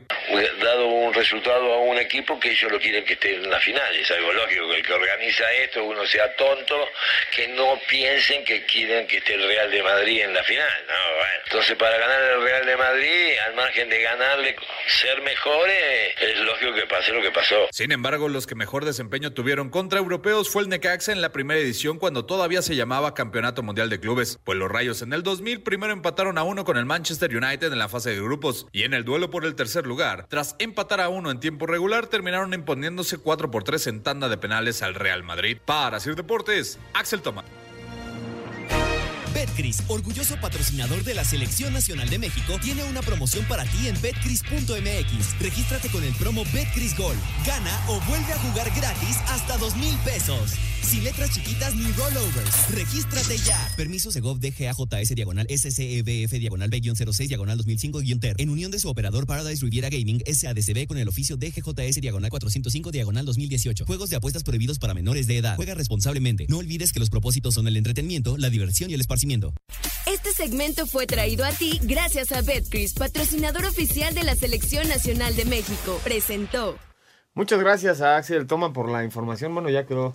[SPEAKER 16] Dado un resultado a un equipo que ellos lo quieren que esté en la final, es algo lógico que el que organiza esto uno sea tonto, que no piensen que quieren que esté el Real de Madrid en la final. No, bueno. Entonces para ganar el Real de Madrid, al margen de ganarle, ser mejores, es lógico que pase lo que pasó.
[SPEAKER 15] Sin embargo, los que mejor desempeño tuvieron contra europeos fue el Necaxa en la primera edición cuando todavía se llamaba Campeonato Mundial de Clubes, pues los Rayos en el 2000 primero empataron a uno con el Manchester United en la fase de grupos y en el duelo por el tercer lugar, tras empatar a uno en tiempo regular, terminaron imponiéndose 4 por 3 en tanda de penales al Real Madrid. Para Sir Deportes, Axel Toma.
[SPEAKER 17] Betcris, orgulloso patrocinador de la Selección Nacional de México, tiene una promoción para ti en betcris.mx. Regístrate con el promo Betcris Gol. Gana o vuelve a jugar gratis hasta dos mil pesos. Sin letras chiquitas ni rollovers. Regístrate ya. Permiso Segov DGAJS diagonal SCEBF diagonal B-06 diagonal 2005-TER. En unión de su operador Paradise Riviera Gaming SADCB con el oficio DGJS diagonal 405 diagonal 2018. Juegos de apuestas prohibidos para menores de edad. Juega responsablemente. No olvides que los propósitos son el entretenimiento, la diversión y el esparcimiento.
[SPEAKER 14] Este segmento fue traído a ti gracias a Betcris, patrocinador oficial de la Selección Nacional de México. Presentó.
[SPEAKER 6] Muchas gracias a Axel Toma por la información. Bueno, ya quedó,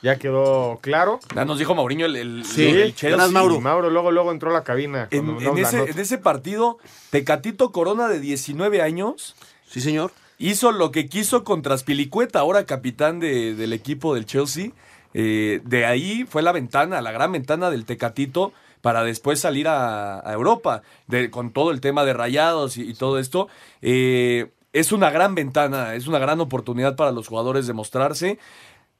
[SPEAKER 6] ya quedó claro.
[SPEAKER 7] Ya nos dijo Mauriño el, el,
[SPEAKER 6] Sí,
[SPEAKER 7] el Chelsea.
[SPEAKER 6] Mauro. Mauro luego, luego entró a la cabina.
[SPEAKER 7] En, en ese,
[SPEAKER 6] nota.
[SPEAKER 7] en ese partido, Tecatito Corona de 19 años.
[SPEAKER 8] Sí, señor.
[SPEAKER 7] Hizo lo que quiso contra Spilicueta, ahora capitán de- del equipo del Chelsea. Eh, de ahí fue la ventana, la gran ventana del Tecatito para después salir a, Europa, con todo el tema de rayados y, todo esto. Eh, es una gran ventana, es una gran oportunidad para los jugadores de mostrarse.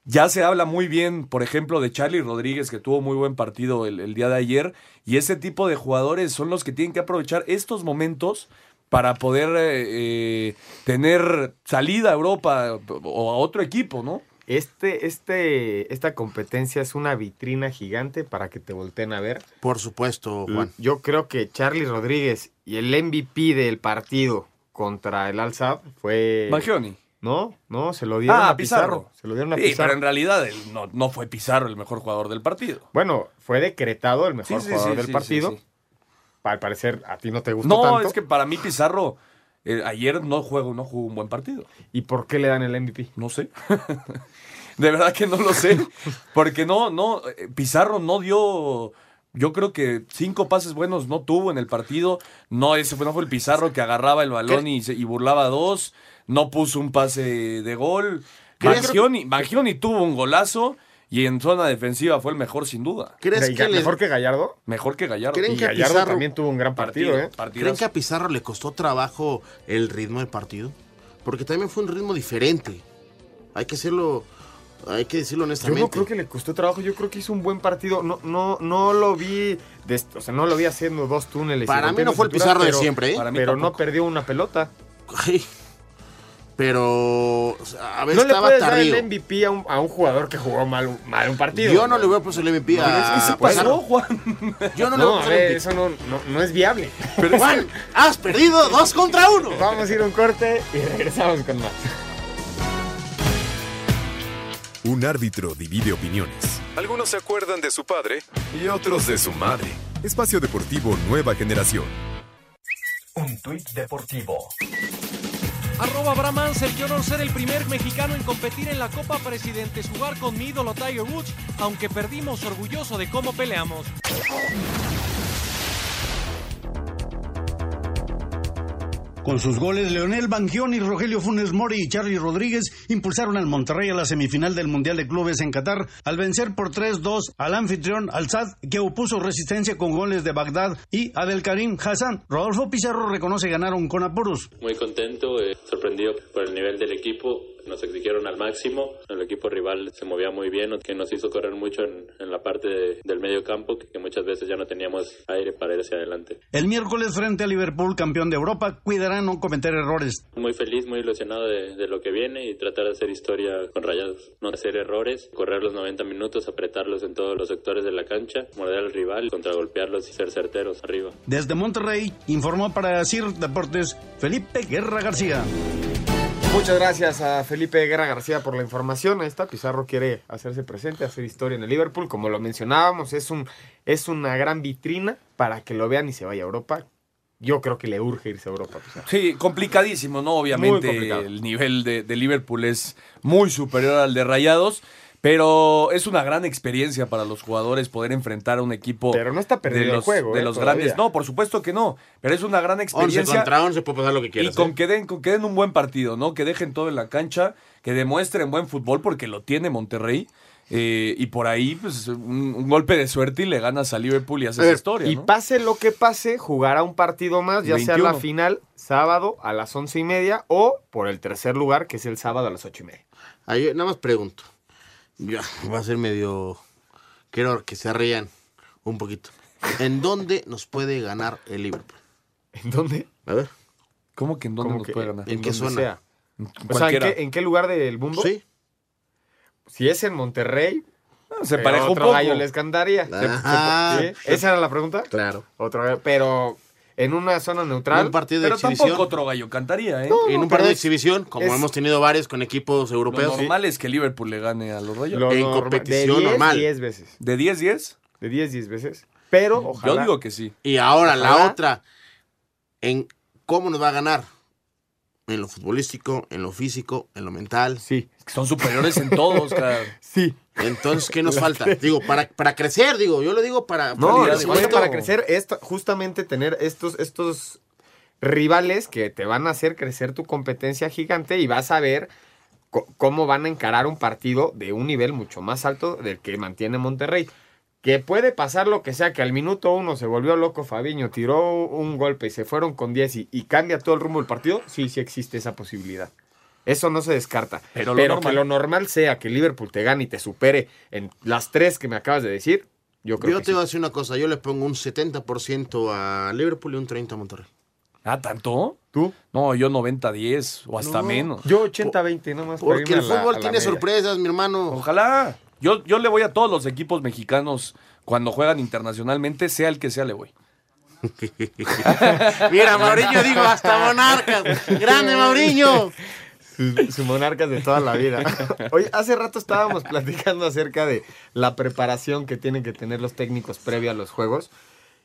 [SPEAKER 7] Ya se habla muy bien, por ejemplo, de Charlie Rodríguez, que tuvo muy buen partido el, día de ayer, y ese tipo de jugadores son los que tienen que aprovechar estos momentos para poder eh, tener salida a Europa o a otro equipo, ¿no?
[SPEAKER 6] Este, este, esta competencia es una vitrina gigante para que te volteen a ver.
[SPEAKER 8] Por supuesto, Juan.
[SPEAKER 6] Yo creo que Charlie Rodríguez y el MVP del partido contra el Al-Sadd fue.
[SPEAKER 7] Mangioni.
[SPEAKER 6] No, no, se lo dieron
[SPEAKER 7] Ah,
[SPEAKER 6] a Pizarro. Se lo dieron a
[SPEAKER 7] Sí,
[SPEAKER 6] Pizarro.
[SPEAKER 7] pero en realidad él no, no fue Pizarro el mejor jugador del partido.
[SPEAKER 6] Bueno, fue decretado el mejor
[SPEAKER 7] Sí, sí,
[SPEAKER 6] jugador
[SPEAKER 7] sí,
[SPEAKER 6] del
[SPEAKER 7] sí,
[SPEAKER 6] partido.
[SPEAKER 7] sí, sí.
[SPEAKER 6] Al parecer a ti no te gustó
[SPEAKER 7] No,
[SPEAKER 6] tanto.
[SPEAKER 7] es que para mí Pizarro eh, ayer no juego, no jugó un buen partido.
[SPEAKER 6] ¿Y por qué le dan el MVP?
[SPEAKER 7] No sé. *laughs* De verdad que no lo sé. Porque no, no, eh, Pizarro no dio. Yo creo que cinco pases buenos no tuvo en el partido. No, ese fue, no fue el Pizarro que agarraba el balón y, se- y burlaba dos. No puso un pase de gol.
[SPEAKER 8] ¿Crees-
[SPEAKER 7] Mangioni, Mangioni tuvo un golazo y en zona defensiva fue el mejor sin duda.
[SPEAKER 8] ¿Crees que les-
[SPEAKER 6] ¿Mejor que Gallardo?
[SPEAKER 7] Mejor que Gallardo.
[SPEAKER 8] ¿Creen
[SPEAKER 6] Y
[SPEAKER 8] que
[SPEAKER 6] Gallardo
[SPEAKER 8] Pizarro-
[SPEAKER 6] también tuvo un gran partido, ¿eh?
[SPEAKER 8] ¿Creen que a Pizarro le costó trabajo el ritmo del partido? Porque también fue un ritmo diferente. Hay que hacerlo, hay que decirlo
[SPEAKER 6] Yo
[SPEAKER 8] honestamente.
[SPEAKER 6] no creo que le costó trabajo, yo creo que hizo un buen partido. No, no, no lo vi, o sea, no lo vi haciendo dos túneles. y
[SPEAKER 8] Para mí no fue el Pizarro de siempre, ¿eh?
[SPEAKER 7] Para mí
[SPEAKER 6] Pero no perdió una pelota.
[SPEAKER 8] Ay, Pero a ver,
[SPEAKER 6] no le
[SPEAKER 8] estaba
[SPEAKER 6] puedes dar el MVP a un, a un jugador que jugó mal, un- mal un partido.
[SPEAKER 8] Yo no le voy a poner el MVP
[SPEAKER 6] No,
[SPEAKER 8] a
[SPEAKER 6] es que sí
[SPEAKER 8] Pizarro.
[SPEAKER 7] pasó, Juan.
[SPEAKER 8] Yo no, le voy a
[SPEAKER 6] a
[SPEAKER 8] poner
[SPEAKER 6] ver,
[SPEAKER 8] el
[SPEAKER 6] eso no, no, no es viable.
[SPEAKER 8] MVP. Juan, has perdido dos contra uno.
[SPEAKER 6] Vamos a ir a un corte y regresamos con más.
[SPEAKER 3] Un árbitro divide opiniones. Algunos se acuerdan de su padre y otros de su madre. Espacio Deportivo Nueva Generación.
[SPEAKER 4] Un tuit deportivo.
[SPEAKER 11] Arroba Abraham Ansel, qué honor ser el primer mexicano en competir en la Copa Presidentes, jugar con mi ídolo Tiger Woods, aunque perdimos orgulloso de cómo peleamos.
[SPEAKER 18] Con sus goles, Leonel Bangioni, Rogelio Funes Mori y Charlie Rodríguez impulsaron al Monterrey a la semifinal del Mundial de Clubes en Qatar al vencer por 3-2 al anfitrión Al-Sad, que opuso resistencia con goles de Bagdad y Abel Karim Hassan. Rodolfo Pizarro reconoce ganaron con apuros.
[SPEAKER 19] Muy contento, eh, sorprendido por el nivel del equipo nos exigieron al máximo. El equipo rival se movía muy bien, que nos hizo correr mucho en, la parte del medio campo, que, muchas veces ya no teníamos aire para ir hacia adelante.
[SPEAKER 18] El miércoles frente a Liverpool, campeón de Europa, cuidará no cometer errores.
[SPEAKER 19] Muy feliz, muy ilusionado de, lo que viene y tratar de hacer historia con rayados. No hacer errores, correr los 90 minutos, apretarlos en todos los sectores de la cancha, morder al rival, contragolpearlos y ser certeros arriba.
[SPEAKER 18] Desde Monterrey, informó para CIR Deportes Felipe Guerra García.
[SPEAKER 6] Muchas gracias a Felipe Guerra García por la información. Esta Pizarro quiere hacerse presente, hacer historia en el Liverpool. Como lo mencionábamos, es, un, es una gran vitrina para que lo vean y se vaya a Europa. Yo creo que le urge irse a Europa.
[SPEAKER 7] Sí, complicadísimo, ¿no? Obviamente el nivel de, de Liverpool es muy superior al de Rayados. Pero es una gran experiencia para los jugadores poder enfrentar a un equipo.
[SPEAKER 6] Pero no está perdiendo
[SPEAKER 7] de los,
[SPEAKER 6] el juego.
[SPEAKER 7] De
[SPEAKER 6] eh,
[SPEAKER 7] los grandes. No, por supuesto que no. Pero es una gran experiencia.
[SPEAKER 8] 11 contra 11 puede pasar lo que quieras.
[SPEAKER 7] Y con,
[SPEAKER 8] ¿eh?
[SPEAKER 7] que den, con que den un buen partido, ¿no? Que dejen todo en la cancha, que demuestren buen fútbol, porque lo tiene Monterrey. Eh, y por ahí, pues, un, golpe de suerte y le ganas a Liverpool y haces historia.
[SPEAKER 6] Y pase lo que pase, jugará un partido más, ya sea la final sábado a las once y media o por el tercer lugar, que es el sábado a las ocho y media.
[SPEAKER 8] Ahí, nada más pregunto. Ya, va a ser medio. Quiero que se rían un poquito. ¿En dónde nos puede ganar el Liverpool?
[SPEAKER 6] ¿En dónde?
[SPEAKER 8] A ver.
[SPEAKER 7] ¿Cómo que en dónde nos puede ganar?
[SPEAKER 8] ¿En, qué zona?
[SPEAKER 6] O sea, ¿en qué, lugar del mundo?
[SPEAKER 8] Sí.
[SPEAKER 6] Si es en Monterrey,
[SPEAKER 7] se pareja un
[SPEAKER 6] otro
[SPEAKER 7] poco.
[SPEAKER 6] gallo les cantaría.
[SPEAKER 8] Ajá.
[SPEAKER 6] ¿Sí? ¿Esa era la pregunta?
[SPEAKER 8] Claro.
[SPEAKER 6] Otro gallo. Pero en una zona neutral.
[SPEAKER 8] Un partido de
[SPEAKER 7] Pero
[SPEAKER 8] exhibición.
[SPEAKER 7] tampoco otro gallo cantaría, ¿eh?
[SPEAKER 6] No,
[SPEAKER 8] en un partido de exhibición, como
[SPEAKER 6] es-
[SPEAKER 8] hemos tenido varios con equipos
[SPEAKER 7] Lo
[SPEAKER 8] europeos.
[SPEAKER 7] normal es que Liverpool le gane a los Rayos.
[SPEAKER 6] Lo
[SPEAKER 8] en
[SPEAKER 6] norma-
[SPEAKER 8] competición
[SPEAKER 6] de 10,
[SPEAKER 8] normal.
[SPEAKER 6] 10 veces.
[SPEAKER 7] ¿De 10-10?
[SPEAKER 6] De 10, 10 veces. Pero ojalá.
[SPEAKER 7] Yo digo que sí.
[SPEAKER 8] Y ahora la
[SPEAKER 6] Ojalá.
[SPEAKER 8] otra, en cómo nos va a ganar. En lo futbolístico, en lo físico, en lo mental.
[SPEAKER 6] Sí.
[SPEAKER 7] Son superiores en todo, Oscar. *laughs*
[SPEAKER 6] Sí.
[SPEAKER 8] Entonces, ¿qué nos falta? Digo, para, para crecer, digo, yo lo digo para...
[SPEAKER 6] No,
[SPEAKER 8] para
[SPEAKER 6] para crecer esto, justamente tener estos, estos rivales que te van a hacer crecer tu competencia gigante y vas a ver cómo van a encarar un partido de un nivel mucho más alto del que mantiene Monterrey. Que puede pasar lo que sea, que al minuto uno se volvió loco Fabiño, tiró un golpe y se fueron con 10 y, y cambia todo el rumbo del partido, sí, sí existe esa posibilidad. Eso no se descarta.
[SPEAKER 7] Pero
[SPEAKER 6] Pero,
[SPEAKER 7] lo
[SPEAKER 6] que
[SPEAKER 7] normal-
[SPEAKER 6] lo normal sea que Liverpool te gane y te supere en las tres que me acabas de decir, yo creo
[SPEAKER 8] Yo
[SPEAKER 6] que
[SPEAKER 8] te
[SPEAKER 6] sí.
[SPEAKER 8] voy a decir una cosa, yo le pongo un 70% a Liverpool y un 30% a Monterrey.
[SPEAKER 7] ¿Ah, tanto?
[SPEAKER 6] ¿Tú?
[SPEAKER 7] No, yo 90-10 o hasta
[SPEAKER 8] No.
[SPEAKER 7] menos.
[SPEAKER 6] Yo 80-20 nomás.
[SPEAKER 8] Porque el fútbol
[SPEAKER 6] la
[SPEAKER 8] tiene sorpresas, mi hermano.
[SPEAKER 7] Ojalá. Yo, yo le voy a todos los equipos mexicanos cuando juegan internacionalmente, sea el que sea, le voy. *laughs*
[SPEAKER 8] Mira, Mauriño, digo, hasta Monarcas. Grande, Mauriño.
[SPEAKER 6] Su, su monarcas de toda la vida. Oye, hace rato estábamos platicando acerca de la preparación que tienen que tener los técnicos previo a los juegos.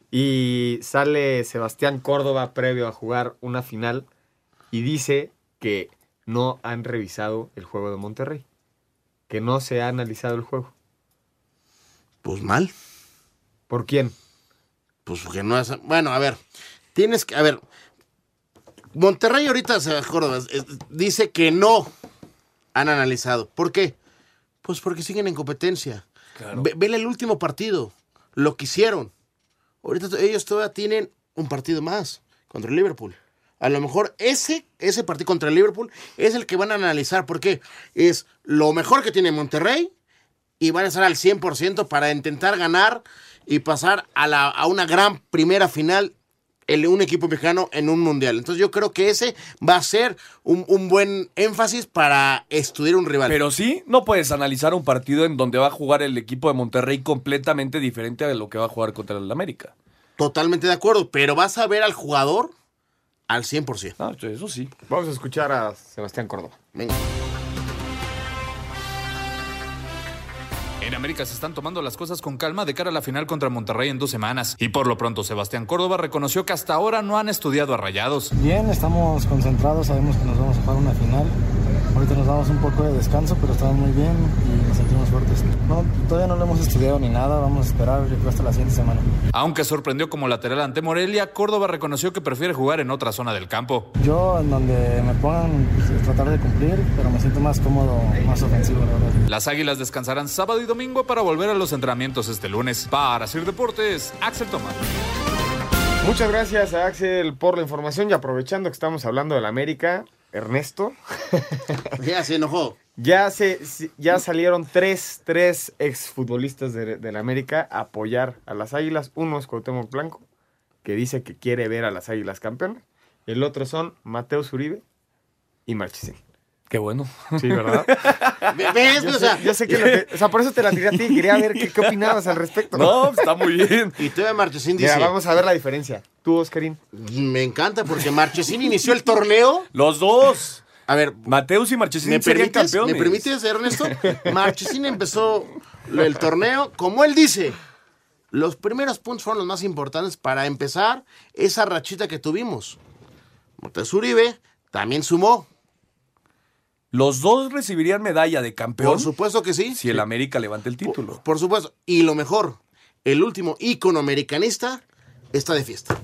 [SPEAKER 6] Y sale Sebastián Córdoba previo a jugar una final y dice que no han revisado el juego de Monterrey. Que no se ha analizado el juego.
[SPEAKER 8] Pues mal.
[SPEAKER 6] ¿Por quién?
[SPEAKER 8] Pues que no es. Bueno, a ver. Tienes que. A ver. Monterrey ahorita se Córdoba, dice que no han analizado. ¿Por qué? Pues porque siguen en competencia. Ve- vele el último partido. Lo que hicieron. Ahorita ellos todavía tienen un partido más contra el Liverpool. A lo mejor ese, ese partido contra el Liverpool es el que van a analizar. ¿Por qué? Es lo mejor que tiene Monterrey y van a estar al 100% para intentar ganar y pasar a, la, a una gran primera final en un equipo mexicano en un mundial. Entonces yo creo que ese va a ser un, un buen énfasis para estudiar un rival.
[SPEAKER 7] Pero sí, no puedes analizar un partido en donde va a jugar el equipo de Monterrey completamente diferente a lo que va a jugar contra el América.
[SPEAKER 8] Totalmente de acuerdo, pero vas a ver al jugador al 100%.
[SPEAKER 7] Ah, eso sí.
[SPEAKER 6] Vamos a escuchar a Sebastián Córdoba.
[SPEAKER 8] Venga.
[SPEAKER 15] En América se están tomando las cosas con calma de cara a la final contra Monterrey en dos semanas. Y por lo pronto, Sebastián Córdoba reconoció que hasta ahora no han estudiado a rayados.
[SPEAKER 20] Bien, estamos concentrados, sabemos que nos vamos a jugar una final. Ahorita nos damos un poco de descanso, pero estamos muy bien sentimos fuertes. No, todavía no lo hemos estudiado ni nada, vamos a esperar hasta la siguiente semana.
[SPEAKER 15] Aunque sorprendió como lateral ante Morelia, Córdoba reconoció que prefiere jugar en otra zona del campo.
[SPEAKER 20] Yo en donde me pongan pues, tratar de cumplir, pero me siento más cómodo, más ofensivo, la verdad.
[SPEAKER 15] Las Águilas descansarán sábado y domingo para volver a los entrenamientos este lunes. Para Sir Deportes, Axel Tomás.
[SPEAKER 6] Muchas gracias a Axel por la información y aprovechando que estamos hablando del América, Ernesto.
[SPEAKER 8] ya se enojó.
[SPEAKER 6] Ya, se, ya salieron tres, tres exfutbolistas de, de la América a apoyar a las Águilas. Uno es Cuauhtémoc Blanco, que dice que quiere ver a las Águilas campeones. El otro son Mateo Zuribe y Marchesín.
[SPEAKER 7] Qué bueno.
[SPEAKER 6] Sí, ¿verdad? *laughs*
[SPEAKER 8] ¿Ves?
[SPEAKER 6] Yo
[SPEAKER 8] o, sea,
[SPEAKER 6] sé, yo sé que lo que- o sea, por eso te la tiré a ti. Quería ver qué, qué opinabas al respecto.
[SPEAKER 7] No, está muy bien.
[SPEAKER 8] Y todavía Marchesín dice...
[SPEAKER 6] Mira, vamos a ver la diferencia. Tú, Oscarín.
[SPEAKER 8] Me encanta porque Marchesín inició el torneo.
[SPEAKER 7] Los dos.
[SPEAKER 8] A ver,
[SPEAKER 7] Mateus y Marchesín
[SPEAKER 8] ¿me
[SPEAKER 7] serían
[SPEAKER 8] permites,
[SPEAKER 7] campeones.
[SPEAKER 8] ¿me permites, Ernesto? Marchesín empezó el torneo, como él dice, los primeros puntos fueron los más importantes para empezar esa rachita que tuvimos. Montes Uribe también sumó.
[SPEAKER 7] Los dos recibirían medalla de campeón.
[SPEAKER 8] Por supuesto que sí.
[SPEAKER 7] Si el América levanta el título.
[SPEAKER 8] Por supuesto. Y lo mejor, el último ícono americanista está de fiesta.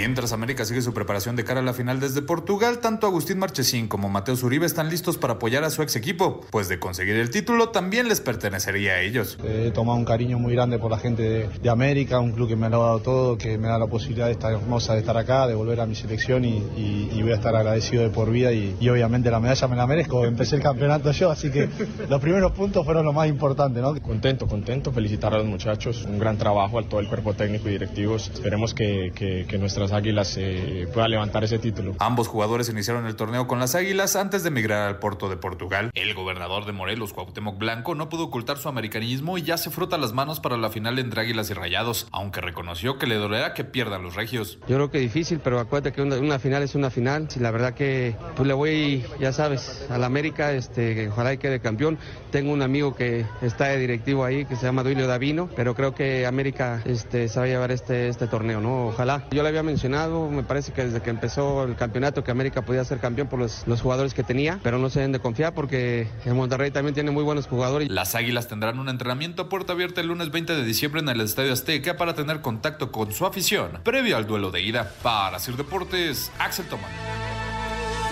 [SPEAKER 15] Mientras América sigue su preparación de cara a la final desde Portugal, tanto Agustín Marchesín como Mateo Uribe están listos para apoyar a su ex equipo, pues de conseguir el título también les pertenecería a ellos.
[SPEAKER 20] He tomado un cariño muy grande por la gente de, de América, un club que me ha dado todo, que me da la posibilidad de estar hermosa de estar acá, de volver a mi selección y, y- y voy a estar agradecido de por vida y, y obviamente la medalla me la merezco. Empecé el campeonato yo, así que los primeros puntos fueron lo más importante, ¿no?
[SPEAKER 21] Contento, contento, felicitar a los muchachos, un gran trabajo a todo el cuerpo técnico y directivos. Esperemos que, que- que nuestras águilas eh, puedan levantar ese título.
[SPEAKER 15] Ambos jugadores iniciaron el torneo con las Águilas antes de emigrar al Porto de Portugal. El gobernador de Morelos, Cuauhtémoc Blanco, no pudo ocultar su americanismo y ya se frota las manos para la final entre Águilas y Rayados, aunque reconoció que le dolerá que pierdan los regios.
[SPEAKER 22] Yo creo que difícil, pero acuérdate que una, una final es una final. Y la verdad que pues le voy, ya sabes, al América, este, ojalá y quede campeón. Tengo un amigo que está de directivo ahí, que se llama Duilio Davino, pero creo que América este, se va a llevar este, este torneo, ¿no? Ojalá. Yo le había mencionado, me parece que desde que empezó el campeonato, que América podía ser campeón por los, los jugadores que tenía, pero no se deben de confiar porque el Monterrey también tiene muy buenos jugadores.
[SPEAKER 15] Las Águilas tendrán un entrenamiento a puerta abierta el lunes 20 de diciembre en el Estadio Azteca para tener contacto con su afición, previo al duelo de ida. Para Sir Deportes, Axel Tomás.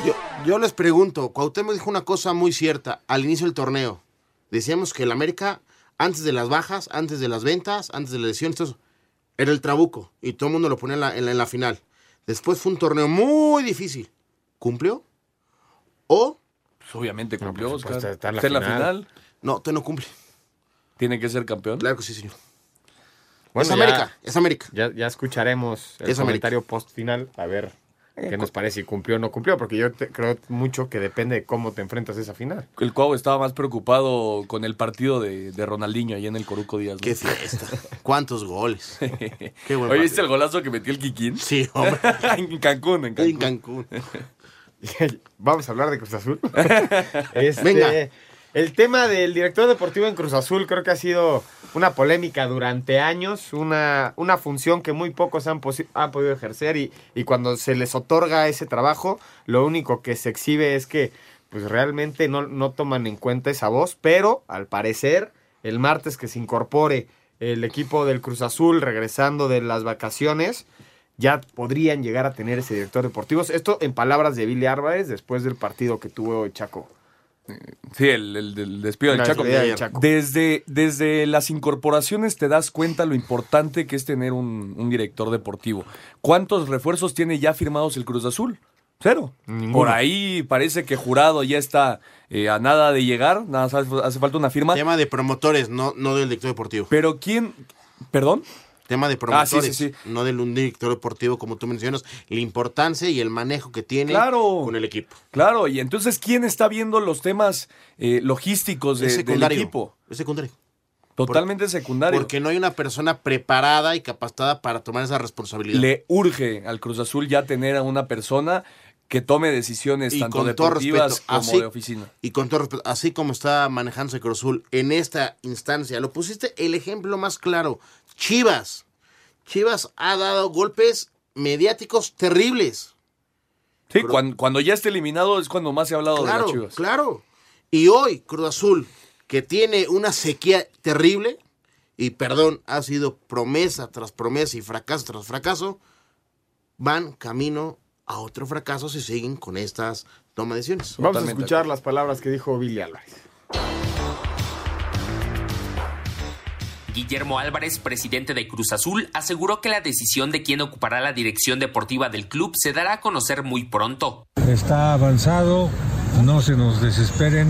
[SPEAKER 8] Yo, yo les pregunto, Cuauhtémoc dijo una cosa muy cierta al inicio del torneo. Decíamos que el América, antes de las bajas, antes de las ventas, antes de las lesiones, eso, era el trabuco y todo el mundo lo ponía en la, en la- en la final. Después fue un torneo muy difícil. ¿Cumplió? ¿O?
[SPEAKER 7] Pues obviamente cumplió,
[SPEAKER 6] por supuesto,
[SPEAKER 7] Oscar.
[SPEAKER 6] está en la
[SPEAKER 7] Está en la
[SPEAKER 6] final.
[SPEAKER 7] final.
[SPEAKER 8] No, te no cumple.
[SPEAKER 7] ¿Tiene que ser campeón?
[SPEAKER 8] Claro que sí, señor.
[SPEAKER 6] Bueno,
[SPEAKER 8] es
[SPEAKER 6] ya-
[SPEAKER 8] América, es América.
[SPEAKER 6] Ya, ya escucharemos el
[SPEAKER 8] Es América.
[SPEAKER 6] comentario post final a ver qué nos parece si cumplió o no cumplió, porque yo te- creo mucho que depende de cómo te enfrentas a esa final.
[SPEAKER 7] El Cuau estaba más preocupado con el partido de, de Ronaldinho ahí en el Coruco Díaz. ¿no?
[SPEAKER 8] Qué fiesta. ¿Cuántos goles? *laughs* Qué buen
[SPEAKER 7] Oye, ¿viste
[SPEAKER 8] partido.
[SPEAKER 7] el golazo que metió el Kikín?
[SPEAKER 8] Sí, hombre. *laughs*
[SPEAKER 7] en Cancún, en Cancún.
[SPEAKER 8] En Cancún. *laughs*
[SPEAKER 6] Vamos a hablar de Cruz Azul. Este,
[SPEAKER 8] Venga.
[SPEAKER 6] El tema del director deportivo en Cruz Azul creo que ha sido una polémica durante años, una, una función que muy pocos han, han podido ejercer y, y cuando se les otorga ese trabajo, lo único que se exhibe es que pues realmente no, no toman en cuenta esa voz, pero al parecer el martes que se incorpore el equipo del Cruz Azul regresando de las vacaciones, ya podrían llegar a tener ese director deportivo. Esto en palabras de Billy Álvarez después del partido que tuvo Chaco.
[SPEAKER 7] Sí, el, el- el despido del Chaco. Desde, desde las incorporaciones te das cuenta lo importante que es tener un, un director deportivo. ¿Cuántos refuerzos tiene ya firmados el Cruz Azul? Cero.
[SPEAKER 6] Ninguno.
[SPEAKER 7] Por ahí parece que Jurado ya está eh, a nada de llegar, nada hace, hace falta una firma.
[SPEAKER 8] Tema de promotores, no, no del director deportivo.
[SPEAKER 7] Pero ¿quién? ¿Perdón?
[SPEAKER 8] Tema de
[SPEAKER 7] Ah, sí,
[SPEAKER 8] promotores,
[SPEAKER 7] sí, sí.
[SPEAKER 8] no del un director deportivo, como tú mencionas, la importancia y el manejo que tiene
[SPEAKER 7] Claro.
[SPEAKER 8] con el equipo.
[SPEAKER 7] Claro, y entonces ¿quién está viendo los temas eh, logísticos de- del equipo?
[SPEAKER 8] Es secundario.
[SPEAKER 7] Totalmente secundario.
[SPEAKER 8] Porque no hay una persona preparada y capacitada para tomar esa responsabilidad.
[SPEAKER 7] Le urge al Cruz Azul ya tener a una persona que tome decisiones
[SPEAKER 8] Y
[SPEAKER 7] tanto deportivas
[SPEAKER 8] respeto,
[SPEAKER 7] como
[SPEAKER 8] así-
[SPEAKER 7] de oficina.
[SPEAKER 8] Y con todo respeto, así como está manejándose Cruz Azul en esta instancia, lo pusiste el ejemplo más claro. Chivas. Chivas ha dado golpes mediáticos terribles.
[SPEAKER 7] Sí, cuando, cuando ya esté eliminado es cuando más se ha hablado de
[SPEAKER 8] Claro,
[SPEAKER 7] las Chivas.
[SPEAKER 8] claro. Y hoy, Cruz Azul, que tiene una sequía terrible, y perdón, ha sido promesa tras promesa y fracaso tras fracaso, van camino a otro fracaso si siguen con estas toma de decisiones.
[SPEAKER 6] Vamos a escuchar las palabras que dijo Billy Álvarez.
[SPEAKER 23] Guillermo Álvarez, presidente de Cruz Azul, aseguró que la decisión de quién ocupará la dirección deportiva del club se dará a conocer muy pronto.
[SPEAKER 24] Está avanzado, no se nos desesperen,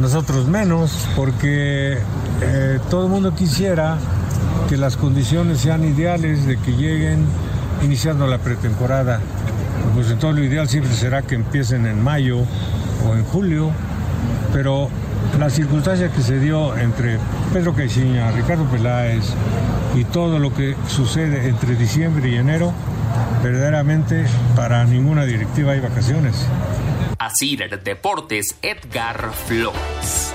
[SPEAKER 24] nosotros menos, porque eh, todo el mundo quisiera que las condiciones sean ideales de que lleguen iniciando la pretemporada. Pues entonces lo ideal siempre será que empiecen en mayo o en julio, pero la circunstancia que se dio entre Pedro Caixinha, Ricardo Peláez y todo lo que sucede entre diciembre y enero, verdaderamente para ninguna directiva hay vacaciones.
[SPEAKER 23] Asir Deportes, Edgar Flores.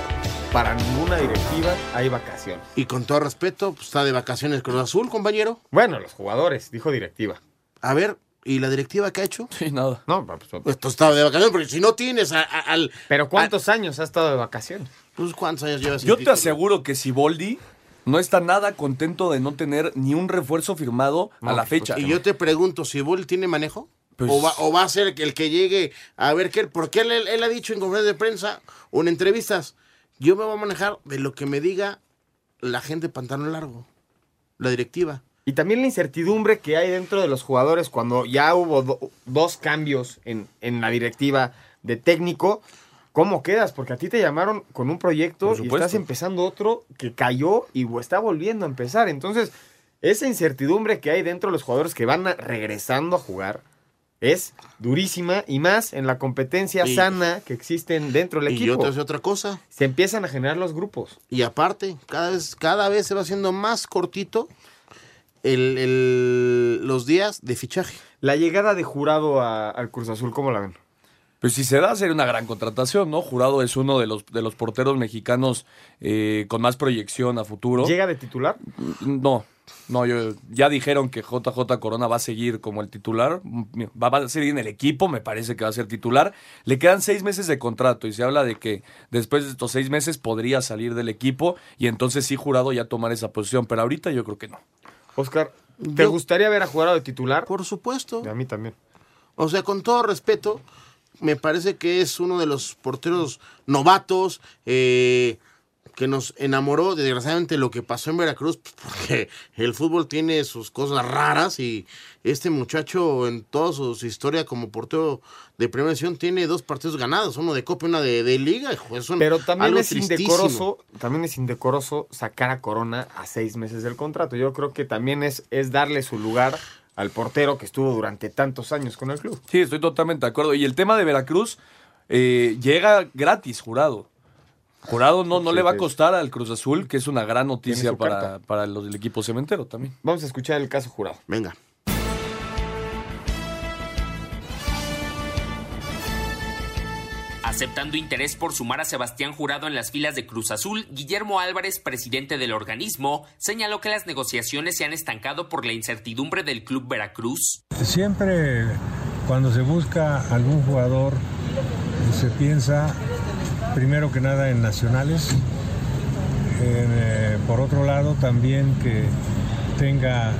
[SPEAKER 6] Para ninguna directiva hay vacaciones.
[SPEAKER 8] Y con todo respeto, pues, está de vacaciones Cruz Azul, compañero.
[SPEAKER 6] Bueno, los jugadores, dijo directiva.
[SPEAKER 8] A ver, ¿y la directiva qué ha hecho?
[SPEAKER 7] Sí, nada.
[SPEAKER 6] No, pues,
[SPEAKER 8] Esto estaba de vacaciones, porque si no tienes a- a- al...
[SPEAKER 6] Pero ¿cuántos años ha estado de vacaciones?
[SPEAKER 8] Pues ¿cuántos años llevas? sin
[SPEAKER 7] Yo te
[SPEAKER 8] título?
[SPEAKER 7] aseguro que si Boldi no está nada contento de no tener ni un refuerzo firmado a la fecha.
[SPEAKER 8] Y yo te pregunto, ¿si Bull tiene manejo?
[SPEAKER 7] Pues-
[SPEAKER 8] o, va, ¿O va a ser el que llegue a ver qué? Porque él, él, él ha dicho en conferencias de prensa o en entrevistas, yo me voy a manejar de lo que me diga la gente de pantalón largo, la directiva.
[SPEAKER 6] Y también la incertidumbre que hay dentro de los jugadores cuando ya hubo do- dos cambios en, en la directiva de técnico. ¿Cómo quedas? Porque a ti te llamaron con un proyecto y estás empezando otro que cayó y está volviendo a empezar. Entonces, esa incertidumbre que hay dentro de los jugadores que van a- regresando a jugar es durísima y más en la competencia
[SPEAKER 8] Y-
[SPEAKER 6] sana que existen dentro del
[SPEAKER 8] Y
[SPEAKER 6] equipo.
[SPEAKER 8] te voy a decir otra cosa.
[SPEAKER 6] Se empiezan a generar los grupos.
[SPEAKER 8] Y aparte, cada vez, cada vez se va haciendo más cortito el, el- los días de fichaje.
[SPEAKER 6] La llegada de jurado a- al Cruz Azul, ¿cómo la ven?
[SPEAKER 7] Pues si se da, sería una gran contratación, ¿no? Jurado es uno de los, de los porteros mexicanos eh, con más proyección a futuro.
[SPEAKER 6] ¿Llega de titular?
[SPEAKER 7] No, no, yo, ya dijeron que JJ Corona va a seguir como el titular, va, va a seguir en el equipo, me parece que va a ser titular. Le quedan seis meses de contrato y se habla de que después de estos seis meses podría salir del equipo y entonces sí Jurado ya tomar esa posición, pero ahorita yo creo que no.
[SPEAKER 6] Oscar, ¿te
[SPEAKER 8] Yo-
[SPEAKER 6] gustaría ver a jurado de titular?
[SPEAKER 8] Por supuesto.
[SPEAKER 6] A mí también.
[SPEAKER 8] O sea, con todo respeto, me parece que es uno de los porteros novatos eh, que nos enamoró. Desgraciadamente lo que pasó en Veracruz, pues, porque el fútbol tiene sus cosas raras y este muchacho en toda su historia como portero de primera división tiene dos partidos ganados, uno de Copa y uno de, de Liga. hijo, es un-
[SPEAKER 6] Pero también
[SPEAKER 8] algo
[SPEAKER 6] es
[SPEAKER 8] tristísimo.
[SPEAKER 6] indecoroso, también es indecoroso sacar a Corona a seis meses del contrato. Yo creo que también es, es darle su lugar al portero que estuvo durante tantos años con el club.
[SPEAKER 7] Sí, estoy totalmente de acuerdo. Y el tema de Veracruz eh, llega gratis, jurado. Jurado no, no
[SPEAKER 6] Sí,
[SPEAKER 7] le va a costar al Cruz Azul, que es una gran noticia para, para los del equipo cementero también.
[SPEAKER 6] Vamos a escuchar el caso jurado.
[SPEAKER 8] Venga.
[SPEAKER 23] Aceptando interés por sumar a Sebastián Jurado en las filas de Cruz Azul, Guillermo Álvarez, presidente del organismo, señaló que las negociaciones se han estancado por la incertidumbre del club Veracruz.
[SPEAKER 24] Siempre cuando se busca algún jugador se piensa primero que nada en nacionales, eh, por otro lado también que tenga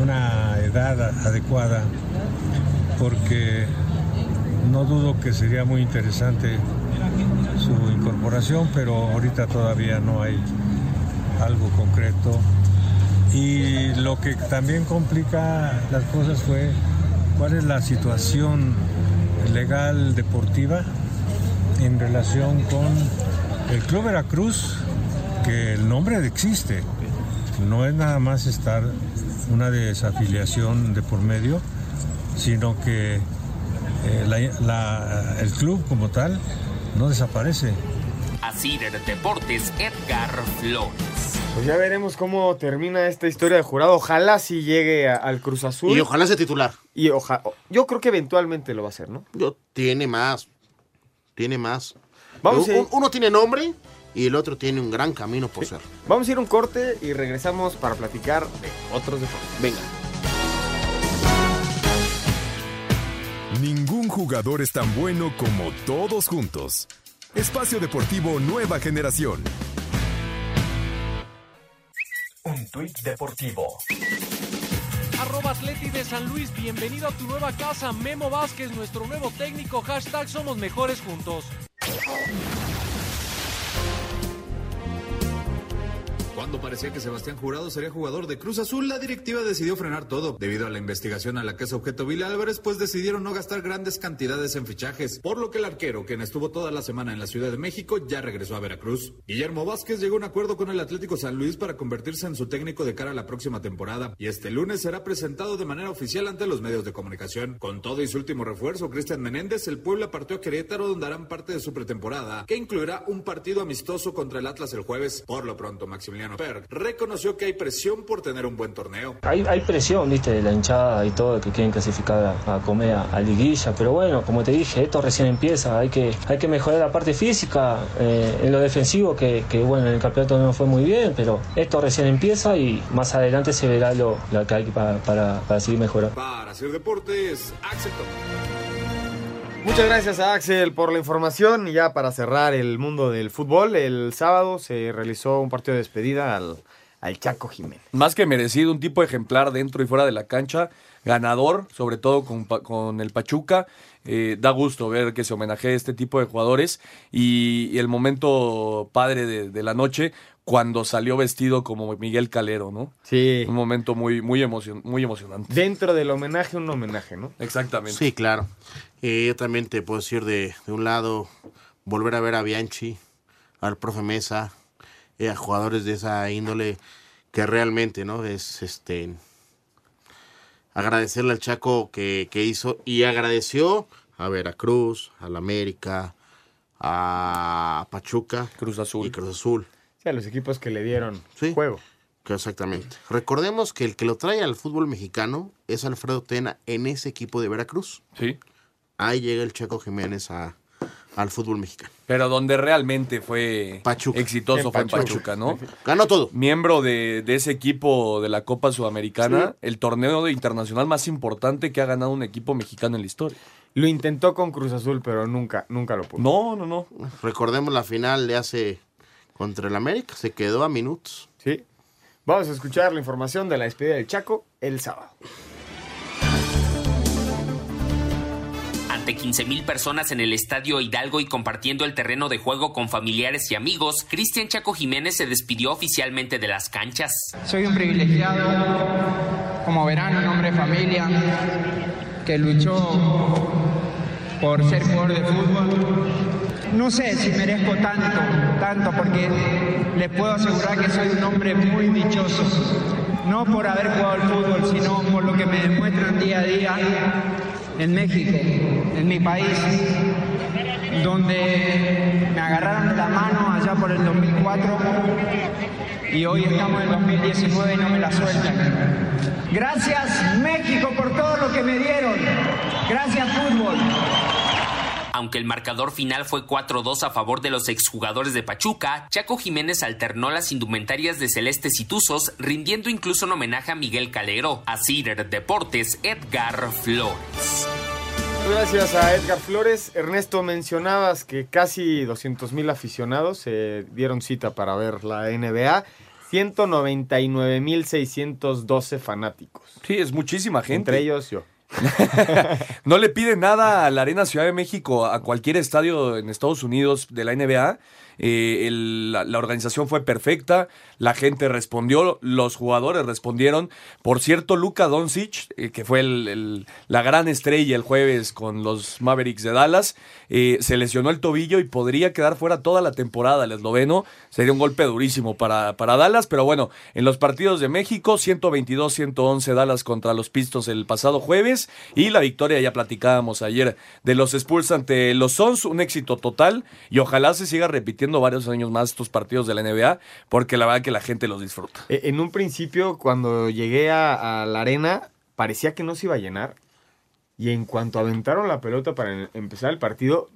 [SPEAKER 24] una edad adecuada, porque no dudo que sería muy interesante su incorporación, pero ahorita todavía no hay algo concreto. Y lo que también complica las cosas fue cuál es la situación legal deportiva en relación con el Club Veracruz, que el nombre existe, no es nada más estar una desafiliación de por medio, sino que eh, la- la- el club como tal no desaparece.
[SPEAKER 23] Así Deportes, Edgar Flores.
[SPEAKER 6] Pues ya veremos cómo termina esta historia de jurado. Ojalá sí llegue a- al Cruz Azul.
[SPEAKER 8] Y ojalá sea titular.
[SPEAKER 6] Y oja- yo creo que eventualmente lo va a hacer, ¿no?
[SPEAKER 8] Yo, tiene más. Tiene más.
[SPEAKER 6] Vamos a
[SPEAKER 8] uno tiene nombre y el otro tiene un gran camino por ser.
[SPEAKER 6] Vamos a ir a un corte y regresamos para platicar de otros deportes.
[SPEAKER 8] Venga.
[SPEAKER 3] Ningún jugador jugador es tan bueno como todos juntos. Espacio Deportivo Nueva Generación.
[SPEAKER 4] Un tuit deportivo.
[SPEAKER 11] Atleti de San Luis, bienvenido a tu nueva casa. Memo Vázquez, nuestro nuevo técnico. Hashtag somos mejores juntos.
[SPEAKER 15] Cuando parecía que Sebastián Jurado sería jugador de Cruz Azul, la directiva decidió frenar todo. Debido a la investigación a la que es objeto Vila Álvarez, pues decidieron no gastar grandes cantidades en fichajes, por lo que el arquero, quien estuvo toda la semana en la Ciudad de México, ya regresó a Veracruz. Guillermo Vázquez llegó a un acuerdo con el Atlético San Luis para convertirse en su técnico de cara a la próxima temporada, y este lunes será presentado de manera oficial ante los medios de comunicación. Con todo y su último refuerzo, Cristian Menéndez, el Puebla partió a Querétaro, donde harán parte de su pretemporada, que incluirá un partido amistoso contra el Atlas el jueves. Por lo pronto, Maximiliano Reconoció que hay presión por tener un buen torneo.
[SPEAKER 25] Hay, hay presión, viste, de la hinchada y todo, que quieren clasificar a, a comer a, a liguilla, pero bueno, como te dije, esto recién empieza, hay que, hay que mejorar la parte física, eh, en lo defensivo, que, que, bueno, en el campeonato no fue muy bien, pero esto recién empieza y más adelante se verá lo, lo que hay para, para, para seguir mejorando.
[SPEAKER 15] Para hacer deportes, Axel
[SPEAKER 6] Muchas gracias a Axel por la información. Y ya para cerrar el mundo del fútbol, el sábado se realizó un partido de despedida al, al Chaco Jiménez.
[SPEAKER 7] Más que merecido, un tipo ejemplar dentro y fuera de la cancha, ganador, sobre todo con, con el Pachuca. Eh, da gusto ver que se homenajee a este tipo de jugadores y, el momento padre de, la noche cuando salió vestido como Miguel Calero, ¿no?
[SPEAKER 6] Sí.
[SPEAKER 7] Un momento muy, muy, emocion muy emocionante.
[SPEAKER 6] Dentro del homenaje, un homenaje, ¿no?
[SPEAKER 7] Exactamente.
[SPEAKER 8] Sí, claro. Eh, yo también te puedo decir de, de, un lado, volver a ver a Bianchi, al profe Mesa, eh, a jugadores de esa índole que realmente, ¿no? Es este agradecerle al Chaco que, que hizo y agradeció a Veracruz, al América, a Pachuca,
[SPEAKER 7] Cruz Azul
[SPEAKER 8] y Cruz Azul.
[SPEAKER 6] Sí, a los equipos que le dieron ¿Sí? juego.
[SPEAKER 8] Exactamente. Recordemos que el que lo trae al fútbol mexicano es Alfredo Tena en ese equipo de Veracruz.
[SPEAKER 7] Sí.
[SPEAKER 8] Ahí llega el Chaco Jiménez a, al fútbol mexicano.
[SPEAKER 7] Pero donde realmente fue
[SPEAKER 8] Pachuca.
[SPEAKER 7] exitoso
[SPEAKER 8] en
[SPEAKER 7] fue
[SPEAKER 8] Pachuca.
[SPEAKER 7] en Pachuca, ¿no?
[SPEAKER 8] Ganó todo.
[SPEAKER 7] Miembro de, de ese equipo de la Copa Sudamericana, sí. el torneo internacional más importante que ha ganado un equipo mexicano en la historia.
[SPEAKER 6] Lo intentó con Cruz Azul, pero nunca, nunca lo pudo.
[SPEAKER 7] No, no, no.
[SPEAKER 8] Recordemos la final de hace contra el América, se quedó a minutos.
[SPEAKER 6] Sí. Vamos a escuchar la información de la despedida del Chaco el sábado.
[SPEAKER 23] Ante 15.000 personas en el Estadio Hidalgo y compartiendo el terreno de juego con familiares y amigos, Cristian Chaco Jiménez se despidió oficialmente de las canchas.
[SPEAKER 26] Soy un privilegiado, como verán, un hombre de familia que luchó por ser jugador de fútbol. No sé si merezco tanto, tanto, porque les puedo asegurar que soy un hombre muy dichoso. No por haber jugado al fútbol, sino por lo que me demuestran día a día en México, en mi país, donde me agarraron la mano allá por el 2004 y hoy estamos en 2019 y no me la sueltan. Gracias México por todo lo que me dieron. Gracias fútbol.
[SPEAKER 23] Aunque el marcador final fue 4-2 a favor de los exjugadores de Pachuca, Chaco Jiménez alternó las indumentarias de celestes y tuzos, rindiendo incluso un homenaje a Miguel Calero, a Cider Deportes, Edgar Flores.
[SPEAKER 6] Gracias a Edgar Flores. Ernesto, mencionabas que casi 200 mil aficionados se dieron cita para ver la NBA. 199.612 fanáticos.
[SPEAKER 7] Sí, es muchísima gente.
[SPEAKER 6] Entre ellos yo. *laughs*
[SPEAKER 7] no le pide nada a la Arena Ciudad de México, a cualquier estadio en Estados Unidos de la NBA. Eh, la, organización fue perfecta, la gente respondió, los jugadores respondieron. Por cierto, Luka Doncic, eh, que fue el, la gran estrella el jueves con los Mavericks de Dallas, eh, se lesionó el tobillo y podría quedar fuera toda la temporada. El esloveno sería un golpe durísimo para, para Dallas, pero bueno, en los partidos de México, 122-111 Dallas contra los Pistons el pasado jueves y la victoria, ya platicábamos ayer, de los Spurs ante los Suns, un éxito total y ojalá se siga repitiendo varios años más estos partidos de la NBA, porque la verdad que la gente los disfruta.
[SPEAKER 6] En un principio, cuando llegué a, a la arena, parecía que no se iba a llenar. Y en cuanto aventaron la pelota para empezar el partido,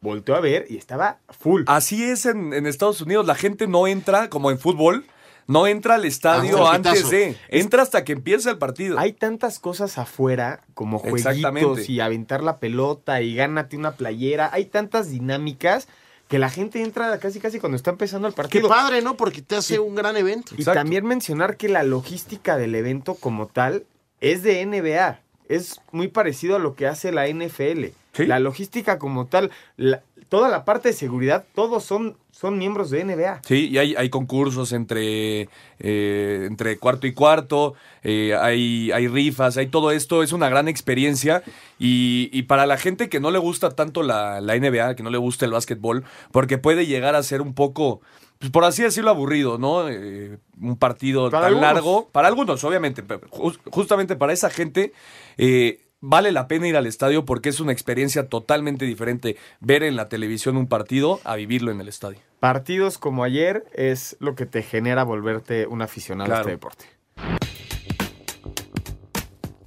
[SPEAKER 6] volteó a ver y estaba full.
[SPEAKER 7] Así es en, en Estados Unidos, la gente no entra como en fútbol No entra al estadio
[SPEAKER 8] el
[SPEAKER 7] antes de. Entra hasta que empieza el partido.
[SPEAKER 6] Hay tantas cosas afuera, como jueguitos y aventar la pelota y gánate una playera. Hay tantas dinámicas que la gente entra casi casi cuando está empezando el
[SPEAKER 8] Qué
[SPEAKER 6] partido.
[SPEAKER 8] padre, ¿no? Porque te hace un gran evento.
[SPEAKER 6] Y también mencionar que la logística del evento como tal es de NBA. Es muy parecido a lo que hace la NFL. La logística como tal, la- toda la parte de seguridad, todos son, son miembros de NBA.
[SPEAKER 7] Sí, y hay, hay concursos entre, eh, entre cuarto y cuarto, eh, hay, hay rifas, hay todo esto, es una gran experiencia y, y para la gente que no le gusta tanto la, la NBA, que no le gusta el básquetbol, porque puede llegar a ser un poco, pues por así decirlo, aburrido, ¿no? Eh, un partido
[SPEAKER 6] Para
[SPEAKER 7] tan
[SPEAKER 6] algunos.
[SPEAKER 7] largo, para algunos obviamente, pero jus- justamente para esa gente... eh, Vale la pena ir al estadio porque es una experiencia totalmente diferente ver en la televisión un partido a vivirlo en el estadio.
[SPEAKER 6] Partidos como ayer es lo que te genera volverte un aficionado a este deporte.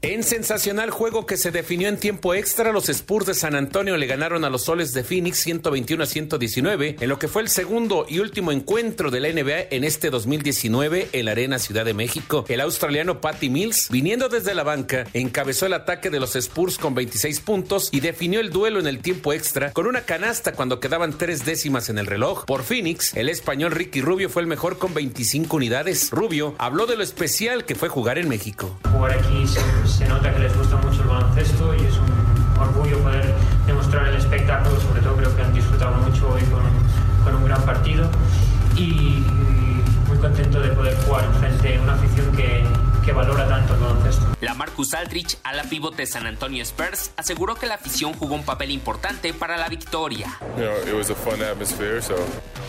[SPEAKER 27] En sensacional juego que se definió en tiempo extra, los Spurs de San Antonio le ganaron a los Soles de Phoenix 121 a 119 en lo que fue el segundo y último encuentro de la NBA en este 2019 en la Arena Ciudad de México. El australiano Patty Mills, viniendo desde la banca, encabezó el ataque de los Spurs con 26 puntos y definió el duelo en el tiempo extra con una canasta cuando quedaban tres décimas en el reloj. Por Phoenix, el español Ricky Rubio fue el mejor con 25 unidades. Rubio habló de lo especial que fue jugar en México.
[SPEAKER 28] jugar aquí se nota que les gusta mucho el baloncesto y es un orgullo poder demostrar el espectáculo, sobre todo creo que han disfrutado mucho hoy con, un- con un gran partido y, y muy contento de poder jugar frente a una afición que, que valora tanto el baloncesto.
[SPEAKER 23] La Marcus Aldrich, a la pivote de San Antonio Spurs, aseguró que la afición jugó un papel importante para la victoria.
[SPEAKER 29] You know, it was a fun atmosphere, so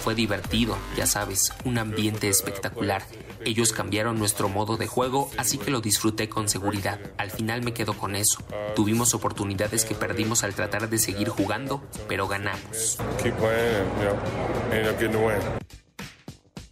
[SPEAKER 23] Fue divertido, ya sabes, un ambiente espectacular. Ellos cambiaron nuestro modo de juego, así que lo disfruté con seguridad. Al final me quedo con eso. Tuvimos oportunidades que perdimos al tratar de seguir jugando, pero ganamos.
[SPEAKER 29] keep playing and you know, ended up getting the win.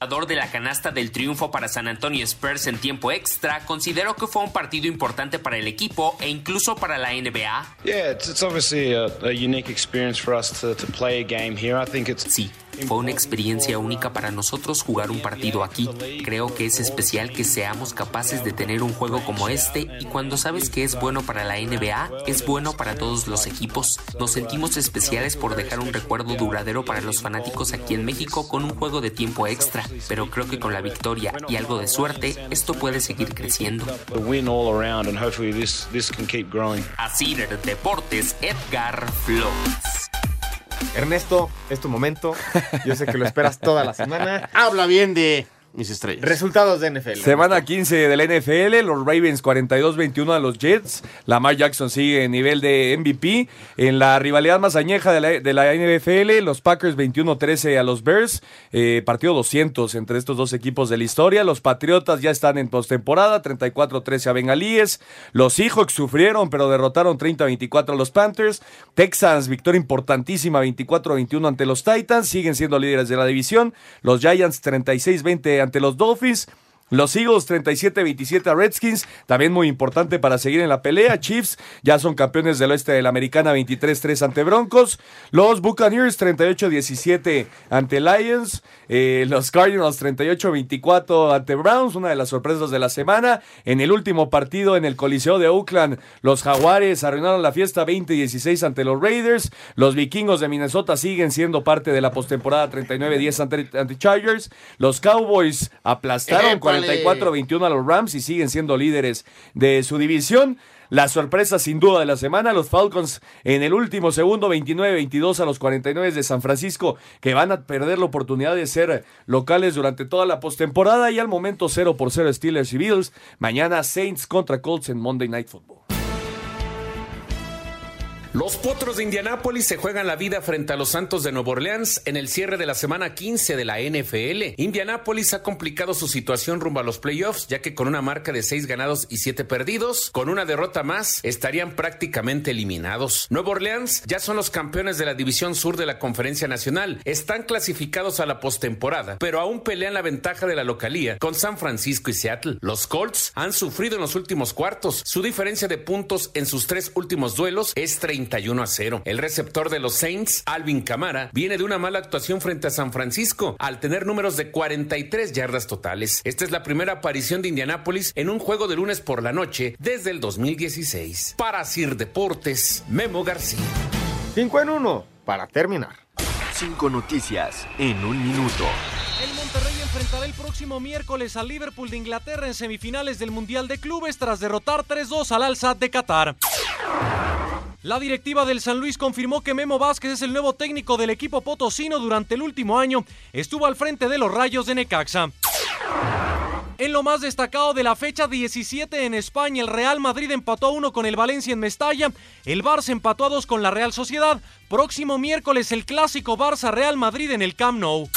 [SPEAKER 23] Jugador de la canasta del triunfo para San Antonio Spurs en tiempo extra, consideró que fue un partido importante para el equipo e incluso para la NBA.
[SPEAKER 30] Yeah, it's, it's obviously a, a unique experience for us to, to play a game here. I think it's
[SPEAKER 23] Sí, fue una experiencia única para nosotros jugar un partido aquí. Creo que es especial que seamos capaces de tener un juego como este y cuando sabes que es bueno para la NBA, es bueno para todos los equipos. Nos sentimos especiales por dejar un recuerdo duradero para los fanáticos aquí en México con un juego de tiempo extra, pero creo que con la victoria y algo de suerte, esto puede seguir creciendo. Así Deportes, Edgar Flores.
[SPEAKER 6] Ernesto, es tu momento. Yo sé que lo esperas toda la semana.
[SPEAKER 8] Habla bien de mis estrellas.
[SPEAKER 6] Resultados de NFL.
[SPEAKER 7] Semana 15 del NFL, los Ravens 42-21 a los Jets. Lamar Jackson sigue en nivel de MVP. En la rivalidad más añeja de la, de la NFL, los Packers 21-13 a los Bears. Eh, partido 200 entre estos dos equipos de la historia. Los Patriotas ya están en postemporada, 34-13 a Bengalíes. Los Seahawks sufrieron, pero derrotaron 30-24 a los Panthers. Texans, victoria importantísima, 24-21 ante los Titans. Siguen siendo líderes de la división. Los Giants 36-20 ante los Dolphins. Los Eagles 37-27 a Redskins, también muy importante para seguir en la pelea. Chiefs ya son campeones del oeste de la americana 23-3 ante Broncos. Los Buccaneers 38-17 ante Lions. Eh, los Cardinals 38-24 ante Browns, una de las sorpresas de la semana. En el último partido en el Coliseo de Oakland, los Jaguares arruinaron la fiesta 20-16 ante los Raiders. Los Vikingos de Minnesota siguen siendo parte de la postemporada 39-10 ante, ante Chargers. Los Cowboys aplastaron
[SPEAKER 8] ¡Épale!
[SPEAKER 7] 44-21 a los Rams y siguen siendo líderes de su división. La sorpresa sin duda de la semana, los Falcons en el último segundo 29-22 a los 49 de San Francisco que van a perder la oportunidad de ser locales durante toda la postemporada y al momento 0 por 0 Steelers y Bills. Mañana Saints contra Colts en Monday Night Football.
[SPEAKER 27] Los Potros de Indianápolis se juegan la vida frente a los Santos de Nueva Orleans en el cierre de la semana 15 de la NFL. Indianápolis ha complicado su situación rumbo a los playoffs, ya que con una marca de 6 ganados y 7 perdidos, con una derrota más, estarían prácticamente eliminados. Nueva Orleans ya son los campeones de la División Sur de la Conferencia Nacional. Están clasificados a la postemporada, pero aún pelean la ventaja de la localía con San Francisco y Seattle. Los Colts han sufrido en los últimos cuartos. Su diferencia de puntos en sus tres últimos duelos es 30 31 a 0. El receptor de los Saints, Alvin Camara, viene de una mala actuación frente a San Francisco al tener números de 43 yardas totales. Esta es la primera aparición de Indianápolis en un juego de lunes por la noche desde el 2016. Para Sir Deportes, Memo García.
[SPEAKER 6] 5 en 1 para terminar.
[SPEAKER 4] Cinco noticias en un minuto.
[SPEAKER 11] El Monterrey enfrentará el próximo miércoles al Liverpool de Inglaterra en semifinales del Mundial de Clubes tras derrotar 3-2 al Al-Sadd de Qatar. La directiva del San Luis confirmó que Memo Vázquez es el nuevo técnico del equipo potosino durante el último año. Estuvo al frente de los Rayos de Necaxa. En lo más destacado de la fecha 17 en España, el Real Madrid empató a 1 con el Valencia en Mestalla, el Barça empató a 2 con la Real Sociedad. Próximo miércoles el clásico Barça-Real Madrid en el Camp Nou.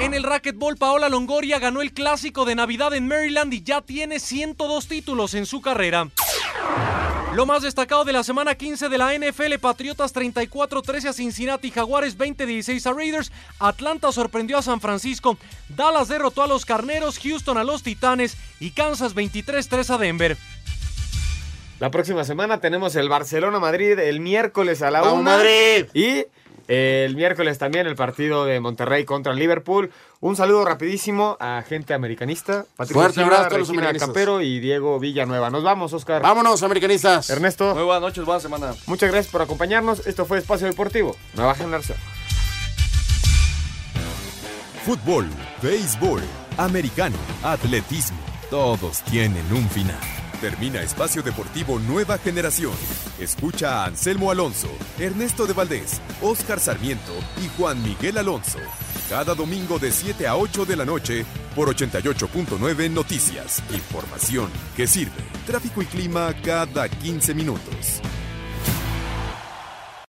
[SPEAKER 11] En el racquetball, Paola Longoria ganó el clásico de Navidad en Maryland y ya tiene 102 títulos en su carrera. Lo más destacado de la semana 15 de la NFL, Patriotas 34-13 a Cincinnati, Jaguares 20-16 a Raiders, Atlanta sorprendió a San Francisco, Dallas derrotó a los Carneros, Houston a los Titanes y Kansas 23-3 a Denver.
[SPEAKER 6] La próxima semana tenemos el Barcelona-Madrid el miércoles a la
[SPEAKER 8] ¡Vamos,
[SPEAKER 6] 1.
[SPEAKER 8] Madrid!
[SPEAKER 6] Y el miércoles también el partido de Monterrey contra el Liverpool. Un saludo rapidísimo a gente americanista. Patricia
[SPEAKER 8] Fuerte abrazo a los americanistas.
[SPEAKER 6] Campero y Diego Villanueva. Nos vamos, Oscar.
[SPEAKER 8] Vámonos, americanistas.
[SPEAKER 6] Ernesto.
[SPEAKER 7] Muy buenas noches, buena semana.
[SPEAKER 6] Muchas gracias por acompañarnos. Esto fue Espacio Deportivo, Nueva Generación.
[SPEAKER 3] Fútbol, béisbol, americano, atletismo, todos tienen un final. Termina Espacio Deportivo Nueva Generación. Escucha a Anselmo Alonso, Ernesto de Valdés, Oscar Sarmiento y Juan Miguel Alonso. Cada domingo de 7 a 8 de la noche por 88.9 Noticias. Información que sirve. Tráfico y clima cada 15 minutos.